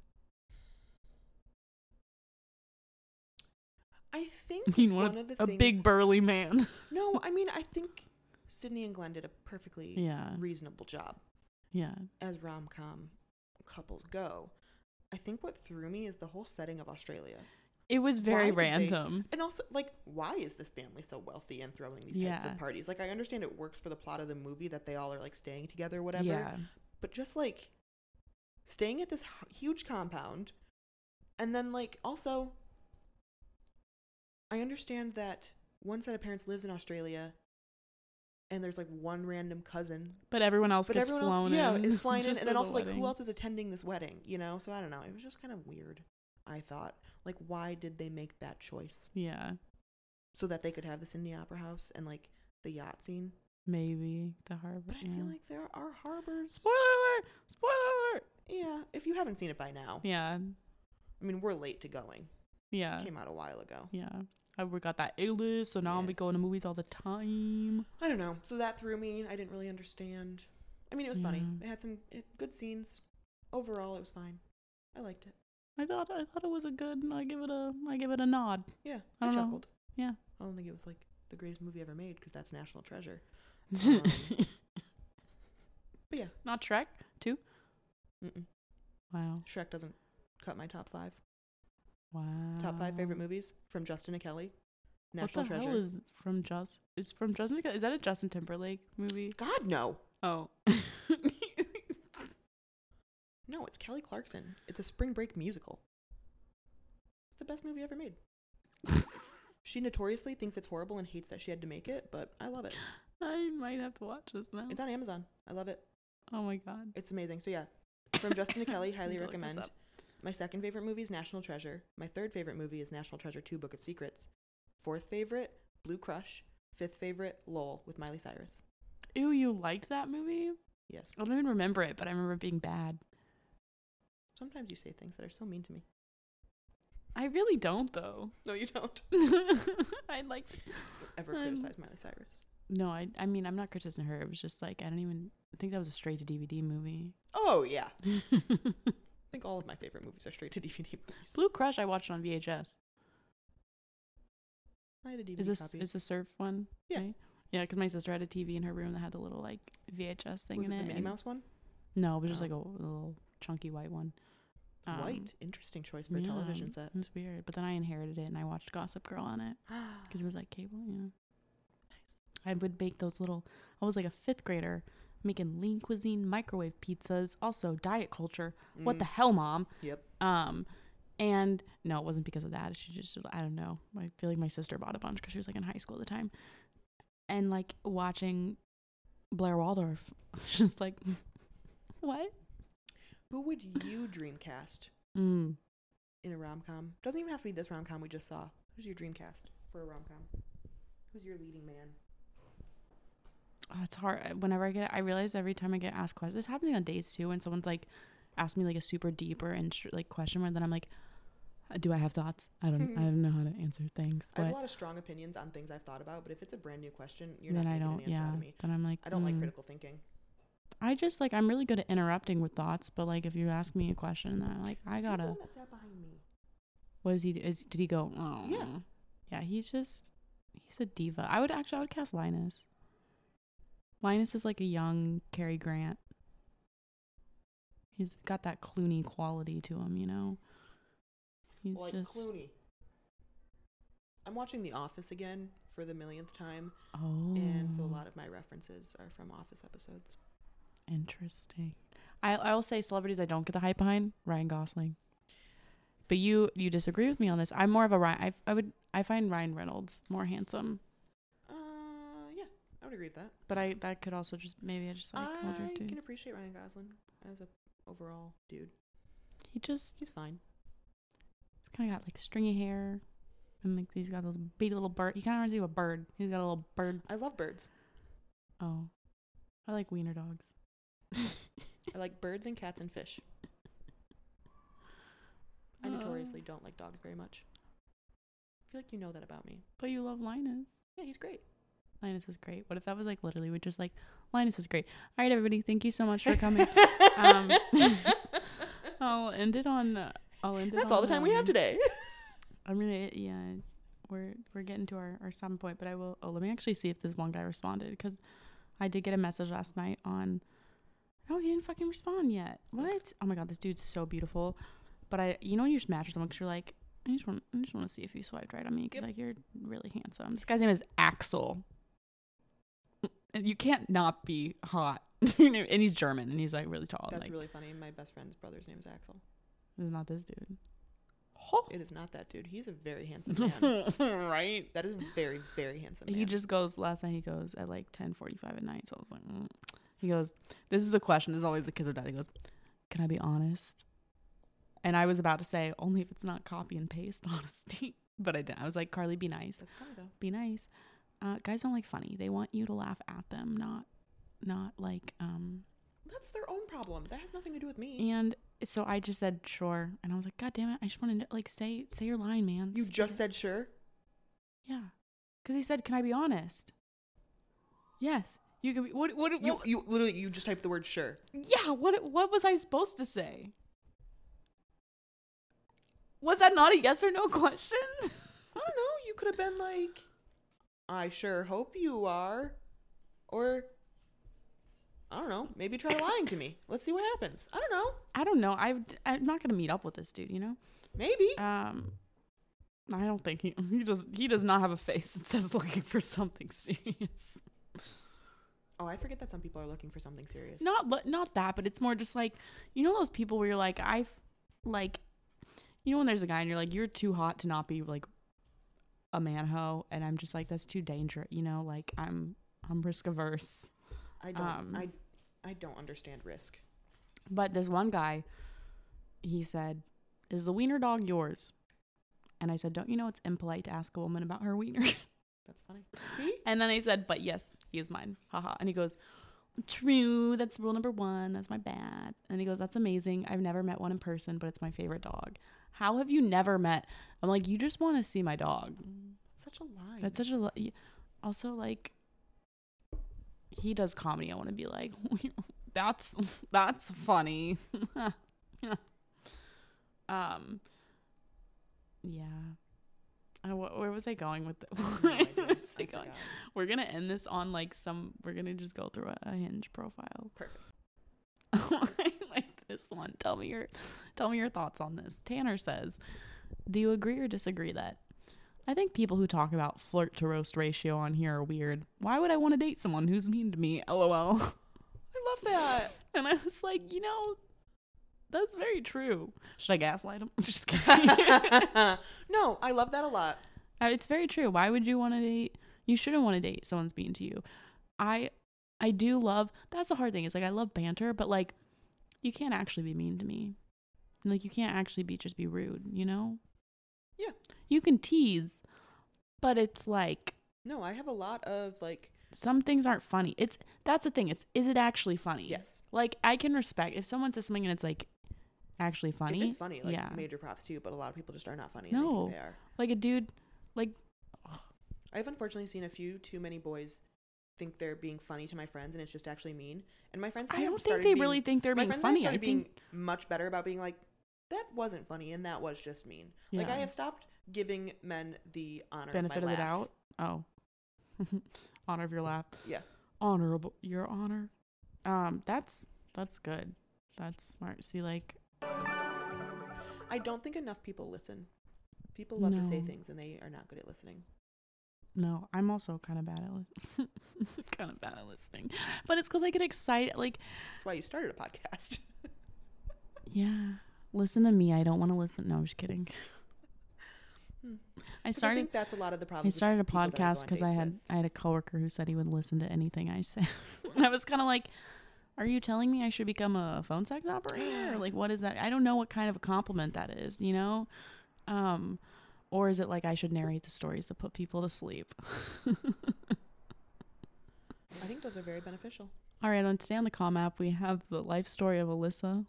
[SPEAKER 2] I think <laughs> one
[SPEAKER 1] one
[SPEAKER 2] of the
[SPEAKER 1] a
[SPEAKER 2] things,
[SPEAKER 1] big burly man. <laughs>
[SPEAKER 2] No, I mean I think Sydney and Glen did a perfectly
[SPEAKER 1] yeah,
[SPEAKER 2] reasonable job
[SPEAKER 1] yeah,
[SPEAKER 2] as rom com couples go. I think what threw me is the whole setting of Australia.
[SPEAKER 1] It was very
[SPEAKER 2] did they-
[SPEAKER 1] random.
[SPEAKER 2] And also, like, why is this family so wealthy and throwing these types of parties? Like, I understand it works for the plot of the movie that they all are like staying together, or whatever.
[SPEAKER 1] Yeah,
[SPEAKER 2] But just like staying at this huge compound, and then like also, I understand that one set of parents lives in Australia, and there's like one random cousin,
[SPEAKER 1] but everyone else
[SPEAKER 2] but
[SPEAKER 1] gets
[SPEAKER 2] everyone
[SPEAKER 1] flown
[SPEAKER 2] else, yeah,
[SPEAKER 1] in.
[SPEAKER 2] is <laughs> flying in, and then
[SPEAKER 1] the
[SPEAKER 2] also like
[SPEAKER 1] wedding.
[SPEAKER 2] who else is attending this wedding? You know, so I don't know. It was just kind of weird. I thought. Like, why did they make that choice?
[SPEAKER 1] Yeah,
[SPEAKER 2] So that they could have this in the opera house and like the yacht scene.
[SPEAKER 1] maybe the harbor.
[SPEAKER 2] But I
[SPEAKER 1] yeah.
[SPEAKER 2] feel like there are harbors.
[SPEAKER 1] spoiler alert! Spoiler alert!
[SPEAKER 2] Yeah, if you haven't seen it by now.
[SPEAKER 1] Yeah,
[SPEAKER 2] I mean, we're late to going.
[SPEAKER 1] yeah,
[SPEAKER 2] Came out a while ago.
[SPEAKER 1] yeah. I we got that A list, so now I'm be going to movies all the time.
[SPEAKER 2] I don't know. So that threw me. I didn't really understand. I mean, it was funny. It had some it, good scenes. Overall, it was fine. I liked it.
[SPEAKER 1] I thought I thought it was a good. I give it a I give it a nod.
[SPEAKER 2] Yeah,
[SPEAKER 1] I
[SPEAKER 2] I,
[SPEAKER 1] don't know.
[SPEAKER 2] chuckled.
[SPEAKER 1] Yeah.
[SPEAKER 2] I don't think it was like the greatest movie ever made because that's National Treasure. <laughs> Um, But yeah,
[SPEAKER 1] Not Shrek too.
[SPEAKER 2] mm-mm.
[SPEAKER 1] Wow.
[SPEAKER 2] Shrek doesn't cut my top five.
[SPEAKER 1] Wow.
[SPEAKER 2] Top five favorite movies from Justin and Kelly. National
[SPEAKER 1] what the
[SPEAKER 2] Treasure.
[SPEAKER 1] hell is from Just? It's from Justin. Is that a Justin Timberlake movie?
[SPEAKER 2] God no,
[SPEAKER 1] Oh. <laughs>
[SPEAKER 2] no, it's Kelly Clarkson. It's a spring break musical. It's the best movie ever made. <laughs> she notoriously thinks it's horrible and hates that she had to make it, but I love it. <gasps>
[SPEAKER 1] I might have to watch this now.
[SPEAKER 2] It's on Amazon. I love it.
[SPEAKER 1] Oh my god.
[SPEAKER 2] It's amazing. So yeah, from Justin and Kelly, <laughs> highly
[SPEAKER 1] to
[SPEAKER 2] recommend. My second favorite movie is National Treasure. My third favorite movie is National Treasure 2 Book of Secrets. Fourth favorite, Blue Crush. Fifth favorite, LOL with Miley Cyrus.
[SPEAKER 1] Ew, you liked that movie?
[SPEAKER 2] Yes.
[SPEAKER 1] I don't even remember it, but I remember it being bad.
[SPEAKER 2] Sometimes you say things that are so mean to me.
[SPEAKER 1] I really don't though. <laughs>
[SPEAKER 2] No, you don't.
[SPEAKER 1] I like
[SPEAKER 2] Ever
[SPEAKER 1] Um,
[SPEAKER 2] criticize Miley Cyrus.
[SPEAKER 1] No, I I mean I'm not criticizing her. It was just like I don't even I think that was a straight to DVD movie.
[SPEAKER 2] Oh, yeah. <laughs> I think all of my favorite movies are straight to DVD movies.
[SPEAKER 1] Blue Crush I watched on VHS.
[SPEAKER 2] I had a DVD
[SPEAKER 1] Is this
[SPEAKER 2] copy.
[SPEAKER 1] is a surf one?
[SPEAKER 2] Yeah.
[SPEAKER 1] right? Yeah, because my sister had a TV in her room that had the little like VHS thing
[SPEAKER 2] was
[SPEAKER 1] in
[SPEAKER 2] it
[SPEAKER 1] it.
[SPEAKER 2] the Minnie Mouse one?
[SPEAKER 1] No, it was just
[SPEAKER 2] Oh.
[SPEAKER 1] like a, little chunky white one. Um,
[SPEAKER 2] White. Interesting choice for a
[SPEAKER 1] yeah,
[SPEAKER 2] television set.
[SPEAKER 1] It was weird, but then I inherited it and I watched Gossip Girl on it <gasps> because it was like cable. Yeah.
[SPEAKER 2] Nice.
[SPEAKER 1] I would bake those little. I was like a fifth grader making lean cuisine microwave pizzas. Also diet culture. What the
[SPEAKER 2] Mm,
[SPEAKER 1] hell, mom?
[SPEAKER 2] Yep.
[SPEAKER 1] Um, and no, it wasn't because of that. She just, I don't know. I feel like my sister bought a bunch because she was like in high school at the time, and like watching Blair Waldorf, <laughs> just like, <laughs> what?
[SPEAKER 2] Who would you dream cast
[SPEAKER 1] Mm.
[SPEAKER 2] in a rom com? Doesn't even have to be this rom com we just saw. Who's your dream cast for a rom com? Who's your leading man?
[SPEAKER 1] Oh, it's hard. Whenever I get, I realize every time I get asked questions, this happens on dates too. When someone's like, ask me like a super deep or like question, where then I'm like, "Uh, do I have thoughts? I don't, I don't <laughs> know how to answer things.
[SPEAKER 2] I have a lot of strong opinions on things I've thought about, but if it's a brand new question, you're
[SPEAKER 1] then
[SPEAKER 2] not
[SPEAKER 1] I
[SPEAKER 2] going to
[SPEAKER 1] don't.
[SPEAKER 2] an answer
[SPEAKER 1] Yeah.
[SPEAKER 2] out of me.
[SPEAKER 1] Then I'm like,
[SPEAKER 2] I don't like
[SPEAKER 1] mm.
[SPEAKER 2] critical thinking.
[SPEAKER 1] I just like I'm really good at interrupting with thoughts, but like if you ask me a question, then I'm like, I gotta.
[SPEAKER 2] one that sat behind me.
[SPEAKER 1] What is he? Is did he go? Oh.
[SPEAKER 2] Yeah.
[SPEAKER 1] Yeah. He's just he's a diva. I would actually I would cast Linus. Linus is like a young Cary Grant. He's got that Clooney quality to him, you know. He's
[SPEAKER 2] like
[SPEAKER 1] just
[SPEAKER 2] Clooney. I'm watching The Office again for the millionth time,
[SPEAKER 1] oh,
[SPEAKER 2] and so a lot of my references are from Office episodes.
[SPEAKER 1] Interesting. I I will say celebrities I don't get the hype behind Ryan Gosling. But you you disagree with me on this. I'm more of a Ryan. I I would I find Ryan Reynolds more handsome.
[SPEAKER 2] Uh, yeah, I would agree with that.
[SPEAKER 1] But I that could also just maybe I just like older
[SPEAKER 2] I can appreciate Ryan Gosling as a overall dude.
[SPEAKER 1] He just
[SPEAKER 2] He's fine.
[SPEAKER 1] he's kind of got like stringy hair, and like he's got those big little bird. He kind of reminds me of a bird. He's got a little bird.
[SPEAKER 2] I love birds.
[SPEAKER 1] Oh, I like wiener dogs.
[SPEAKER 2] I like birds and cats and fish. I notoriously don't like dogs very much. I feel like you know that about me.
[SPEAKER 1] But you love Linus.
[SPEAKER 2] Yeah, he's great.
[SPEAKER 1] Linus is great. What if that was like literally we're just like Linus is great. All right, everybody, thank you so much for coming. um, <laughs> I'll end it on. Uh, I'll end it.
[SPEAKER 2] That's all the
[SPEAKER 1] on,
[SPEAKER 2] time we have
[SPEAKER 1] um,
[SPEAKER 2] today. <laughs>
[SPEAKER 1] I'm gonna yeah, we're we're getting to our our stopping point, but I will. Oh, let me actually see if this one guy responded because I did get a message last night on. Oh, he didn't fucking respond yet. What? Oh my god, this dude's so beautiful. But I, you know, when you just match with someone because you're like, I just want, I just want to see if you swiped right on me because
[SPEAKER 2] Yep.
[SPEAKER 1] like you're really handsome. This guy's name is Axel. And you can't not be hot, <laughs> and he's German and he's like really tall. and,
[SPEAKER 2] That's
[SPEAKER 1] like,
[SPEAKER 2] really funny. My best friend's brother's name is Axel.
[SPEAKER 1] this is not this dude. <laughs>
[SPEAKER 2] It is not that dude. He's a very handsome man. <laughs>
[SPEAKER 1] right?
[SPEAKER 2] that is a very, very handsome man.
[SPEAKER 1] He just goes last night. He goes at like ten forty five at night. So I was like, mm. He goes. This is a question. This is always the kids of dead. He goes, "Can I be honest?" and I was about to say only if it's not copy and paste <laughs> honesty, but I didn't. I was like, Carly, be nice,
[SPEAKER 2] That's funny though.
[SPEAKER 1] be nice. Uh, guys don't like funny. They want you to laugh at them, not not like um.
[SPEAKER 2] That's their own problem. That has nothing to do with me.
[SPEAKER 1] And so I just said sure, and I was like, God damn it! I just wanted to like say say your line, man.
[SPEAKER 2] You
[SPEAKER 1] Say
[SPEAKER 2] just
[SPEAKER 1] it."
[SPEAKER 2] said sure.
[SPEAKER 1] yeah, because he said, "Can I be honest?" Yes, you can be. What what
[SPEAKER 2] You
[SPEAKER 1] what-
[SPEAKER 2] you literally you just typed the word sure.
[SPEAKER 1] Yeah, what what was I supposed to say? Was that not a yes or no question?
[SPEAKER 2] I don't know. You could have been like, I sure hope you are, or I don't know. Maybe try lying to me. Let's see what happens. I don't know.
[SPEAKER 1] I don't know. I I'm not gonna meet up with this dude. You know.
[SPEAKER 2] Maybe.
[SPEAKER 1] Um, I don't think he he does he does not have a face that says looking for something serious.
[SPEAKER 2] Oh, I forget that some people are looking for something serious.
[SPEAKER 1] Not not that, but it's more just like you know those people where you're like I've like you know when there's a guy and you're like you're too hot to not be like a man hoe and I'm just like that's too dangerous. You know, like I'm I'm risk averse.
[SPEAKER 2] I don't.
[SPEAKER 1] um,
[SPEAKER 2] I I don't understand risk.
[SPEAKER 1] But this one guy, he said, "Is the wiener dog yours?" And I said, "Don't you know it's impolite to ask a woman about her wiener?" <laughs>
[SPEAKER 2] That's funny. See?
[SPEAKER 1] and then I said, "But yes, he is mine." Haha. And he goes, "True. That's rule number one. That's my bad." And he goes, "That's amazing. I've never met one in person, but it's my favorite dog." How have you never met? I'm like, you just want to see my dog.
[SPEAKER 2] Such a lie.
[SPEAKER 1] That's such a. lie. Also, like, he does comedy. I want to be like, <laughs> that's that's funny. <laughs> um, yeah. Uh, wh- where was I going with it?
[SPEAKER 2] I no <laughs>
[SPEAKER 1] Where
[SPEAKER 2] idea.
[SPEAKER 1] was I
[SPEAKER 2] I
[SPEAKER 1] going? We're gonna end this on like some. We're gonna just go through a, a hinge profile.
[SPEAKER 2] Perfect. <laughs>
[SPEAKER 1] I like this one. Tell me your, tell me your thoughts on this. Tanner says, "Do you agree or disagree that?" I think people who talk about flirt to roast ratio on here are weird. Why would I want to date someone who's mean to me? LOL. <laughs>
[SPEAKER 2] I love that.
[SPEAKER 1] And I was like, you know, that's very true. Should I gaslight him? <laughs> Just kidding. <laughs>
[SPEAKER 2] no, I love that a lot.
[SPEAKER 1] Uh, it's very true. Why would you want to date? You shouldn't want to date someone's mean to you. I, I do love. That's the hard thing. Is like I love banter, but like, you can't actually be mean to me. Like you can't actually be just be rude. You know.
[SPEAKER 2] Yeah.
[SPEAKER 1] You can tease, but it's like
[SPEAKER 2] No, I have a lot of like
[SPEAKER 1] some things aren't funny. It's that's the thing. It's is it actually funny?
[SPEAKER 2] yes.
[SPEAKER 1] Like I can respect if someone says something and it's like actually funny.
[SPEAKER 2] If it's funny, like
[SPEAKER 1] yeah.
[SPEAKER 2] major props to you, but a lot of people just are not funny. And they
[SPEAKER 1] No.
[SPEAKER 2] think they are.
[SPEAKER 1] Like a dude, like
[SPEAKER 2] I've unfortunately seen a few too many boys think they're being funny to my friends, and it's just actually mean. And my friends,
[SPEAKER 1] I don't think they
[SPEAKER 2] being-
[SPEAKER 1] really think they're
[SPEAKER 2] my
[SPEAKER 1] being
[SPEAKER 2] friends and I
[SPEAKER 1] funny. I think
[SPEAKER 2] being much better about being like, that wasn't funny, and that was just mean. Like I have stopped giving men the honor
[SPEAKER 1] benefit
[SPEAKER 2] of,
[SPEAKER 1] of the doubt. Oh, <laughs> honor of your laugh.
[SPEAKER 2] Yeah.
[SPEAKER 1] honorable your honor. Um, that's that's good. That's smart. See, like
[SPEAKER 2] I don't think enough people listen. People love to say things, and they are not good at listening.
[SPEAKER 1] no, I'm also kind of bad at li- <laughs> kind of bad at listening, but it's because I get excited. Like,
[SPEAKER 2] That's why you started a podcast. <laughs>
[SPEAKER 1] yeah, listen to me. I don't want to listen. No, I'm just kidding.
[SPEAKER 2] Hmm.
[SPEAKER 1] I started.
[SPEAKER 2] think that's a lot of the
[SPEAKER 1] I
[SPEAKER 2] problems. with
[SPEAKER 1] started a
[SPEAKER 2] people that I go
[SPEAKER 1] podcast because I had
[SPEAKER 2] with.
[SPEAKER 1] I had a coworker who said he would listen to anything I <laughs> said, and I was kind of like, "Are you telling me I should become a phone sex operator? Or like, what is that? I don't know what kind of a compliment that is, you know, um, or is it like I should narrate the stories to put people to sleep? <laughs>
[SPEAKER 2] I think those are very beneficial.
[SPEAKER 1] All right, on today on the Calm app we have the life story of Alyssa.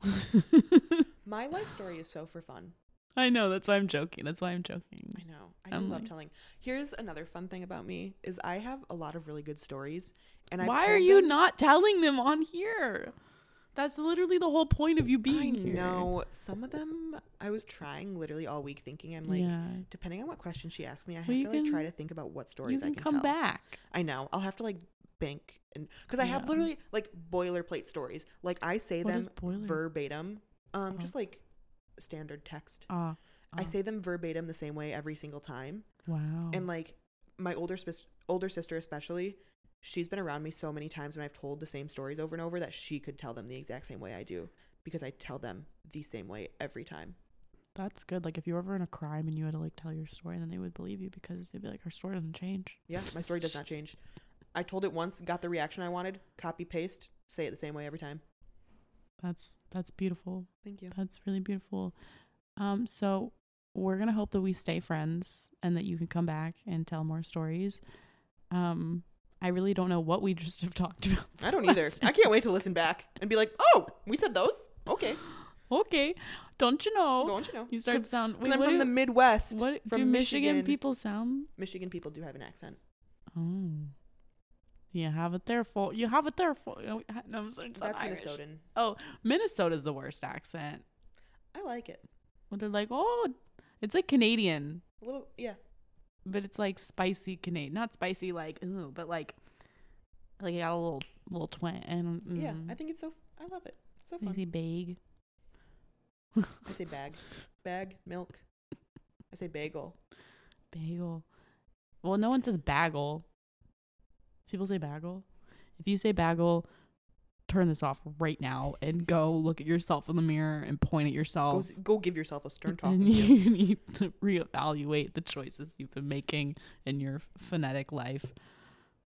[SPEAKER 1] <laughs>
[SPEAKER 2] My life story is so for fun.
[SPEAKER 1] I know that's why I'm joking. That's why I'm joking.
[SPEAKER 2] I know. I do
[SPEAKER 1] I'm
[SPEAKER 2] love
[SPEAKER 1] like-
[SPEAKER 2] telling. Here's another fun thing about me is I have a lot of really good stories, and I've
[SPEAKER 1] why are
[SPEAKER 2] told
[SPEAKER 1] you
[SPEAKER 2] them-
[SPEAKER 1] not telling them on here? That's literally the whole point of you being
[SPEAKER 2] I
[SPEAKER 1] here.
[SPEAKER 2] know some of them. I was trying literally all week, thinking I'm like,
[SPEAKER 1] yeah.
[SPEAKER 2] depending on what question she asked me, I have
[SPEAKER 1] Well, you
[SPEAKER 2] to like try to think about what
[SPEAKER 1] You
[SPEAKER 2] stories
[SPEAKER 1] can,
[SPEAKER 2] I can
[SPEAKER 1] come
[SPEAKER 2] tell.
[SPEAKER 1] back.
[SPEAKER 2] I know. I'll have to like bank and because I have
[SPEAKER 1] Yeah.
[SPEAKER 2] literally like boilerplate stories. Like I say
[SPEAKER 1] What
[SPEAKER 2] them
[SPEAKER 1] is boiler?
[SPEAKER 2] verbatim, um,
[SPEAKER 1] Uh-huh.
[SPEAKER 2] just like standard text.
[SPEAKER 1] Ah,
[SPEAKER 2] I
[SPEAKER 1] ah.
[SPEAKER 2] say them verbatim the same way every single time.
[SPEAKER 1] wow.
[SPEAKER 2] And like my older sp- older sister especially, she's been around me so many times when I've told the same stories over and over that she could tell them the exact same way I do because I tell them the same way every time.
[SPEAKER 1] That's good. Like if you were ever in a crime and you had to like tell your story, then they would believe you because they'd be like, her story doesn't change.
[SPEAKER 2] Yeah, my story does not <laughs> change. I told it once, got the reaction I wanted, copy paste, say it the same way every time.
[SPEAKER 1] That's that's beautiful.
[SPEAKER 2] Thank you.
[SPEAKER 1] That's really beautiful. Um, so we're gonna hope that we stay friends and that you can come back and tell more stories. Um, I really don't know what we <laughs> just have talked about.
[SPEAKER 2] I don't <laughs> either. I can't wait to listen back and be like, oh, we said those. Okay,
[SPEAKER 1] okay, don't you know?
[SPEAKER 2] don't you know?
[SPEAKER 1] You start to sound. Wait,
[SPEAKER 2] I'm from
[SPEAKER 1] do,
[SPEAKER 2] the Midwest.
[SPEAKER 1] what
[SPEAKER 2] from
[SPEAKER 1] do Michigan,
[SPEAKER 2] Michigan.
[SPEAKER 1] people sound?
[SPEAKER 2] Michigan people do have an accent.
[SPEAKER 1] Oh, you have it there for you have it there for. No, I'm sorry,
[SPEAKER 2] That's
[SPEAKER 1] Irish.
[SPEAKER 2] Minnesotan.
[SPEAKER 1] Oh, Minnesota's the worst accent.
[SPEAKER 2] I like it.
[SPEAKER 1] When they're like, oh, it's like Canadian,
[SPEAKER 2] A little, yeah.
[SPEAKER 1] but it's like spicy Canadian, not spicy like ooh, but like like it got a little little twang. And
[SPEAKER 2] Yeah,
[SPEAKER 1] mm,
[SPEAKER 2] I think it's so. I love it. So fun.
[SPEAKER 1] say bag. <laughs>
[SPEAKER 2] I say bag, bag, milk. I say bagel.
[SPEAKER 1] Bagel. Well, no one says bagel. People say bagel. If you say bagel, turn this off right now and go look at yourself in the mirror and point at yourself.
[SPEAKER 2] s- go give yourself a stern talk.
[SPEAKER 1] and you <laughs> need to reevaluate the choices you've been making in your phonetic life.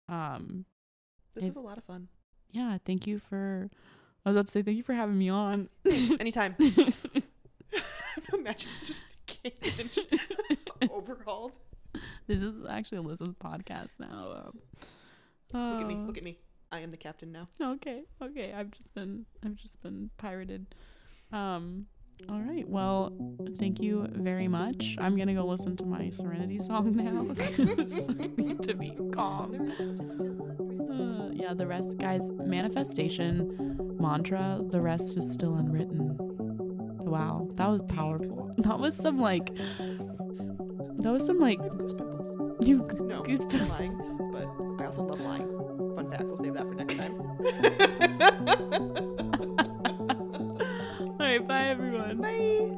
[SPEAKER 1] Um,
[SPEAKER 2] This was a lot of fun.
[SPEAKER 1] yeah, thank you for. I was about to say thank you for having me on. <laughs>
[SPEAKER 2] Anytime. <laughs> Imagine just came in and just overhauled.
[SPEAKER 1] this is actually Alyssa's podcast now. Um,
[SPEAKER 2] Look at me.
[SPEAKER 1] uh,
[SPEAKER 2] Look at me. I am the captain now.
[SPEAKER 1] Okay, okay. I've just been I've just been pirated. Um all right. Well, thank you very much. I'm going to go listen to my Serenity song <laughs> now I need to be calm. Uh, yeah, the rest guys, manifestation mantra, the rest is still unwritten. Wow, that was powerful. That was some like that was some like
[SPEAKER 2] I have goose pimples.
[SPEAKER 1] you
[SPEAKER 2] No,
[SPEAKER 1] goose
[SPEAKER 2] I'm lying, but also love lying. Fun fact, we'll save that for next time. <laughs>
[SPEAKER 1] All right, bye everyone. Bye.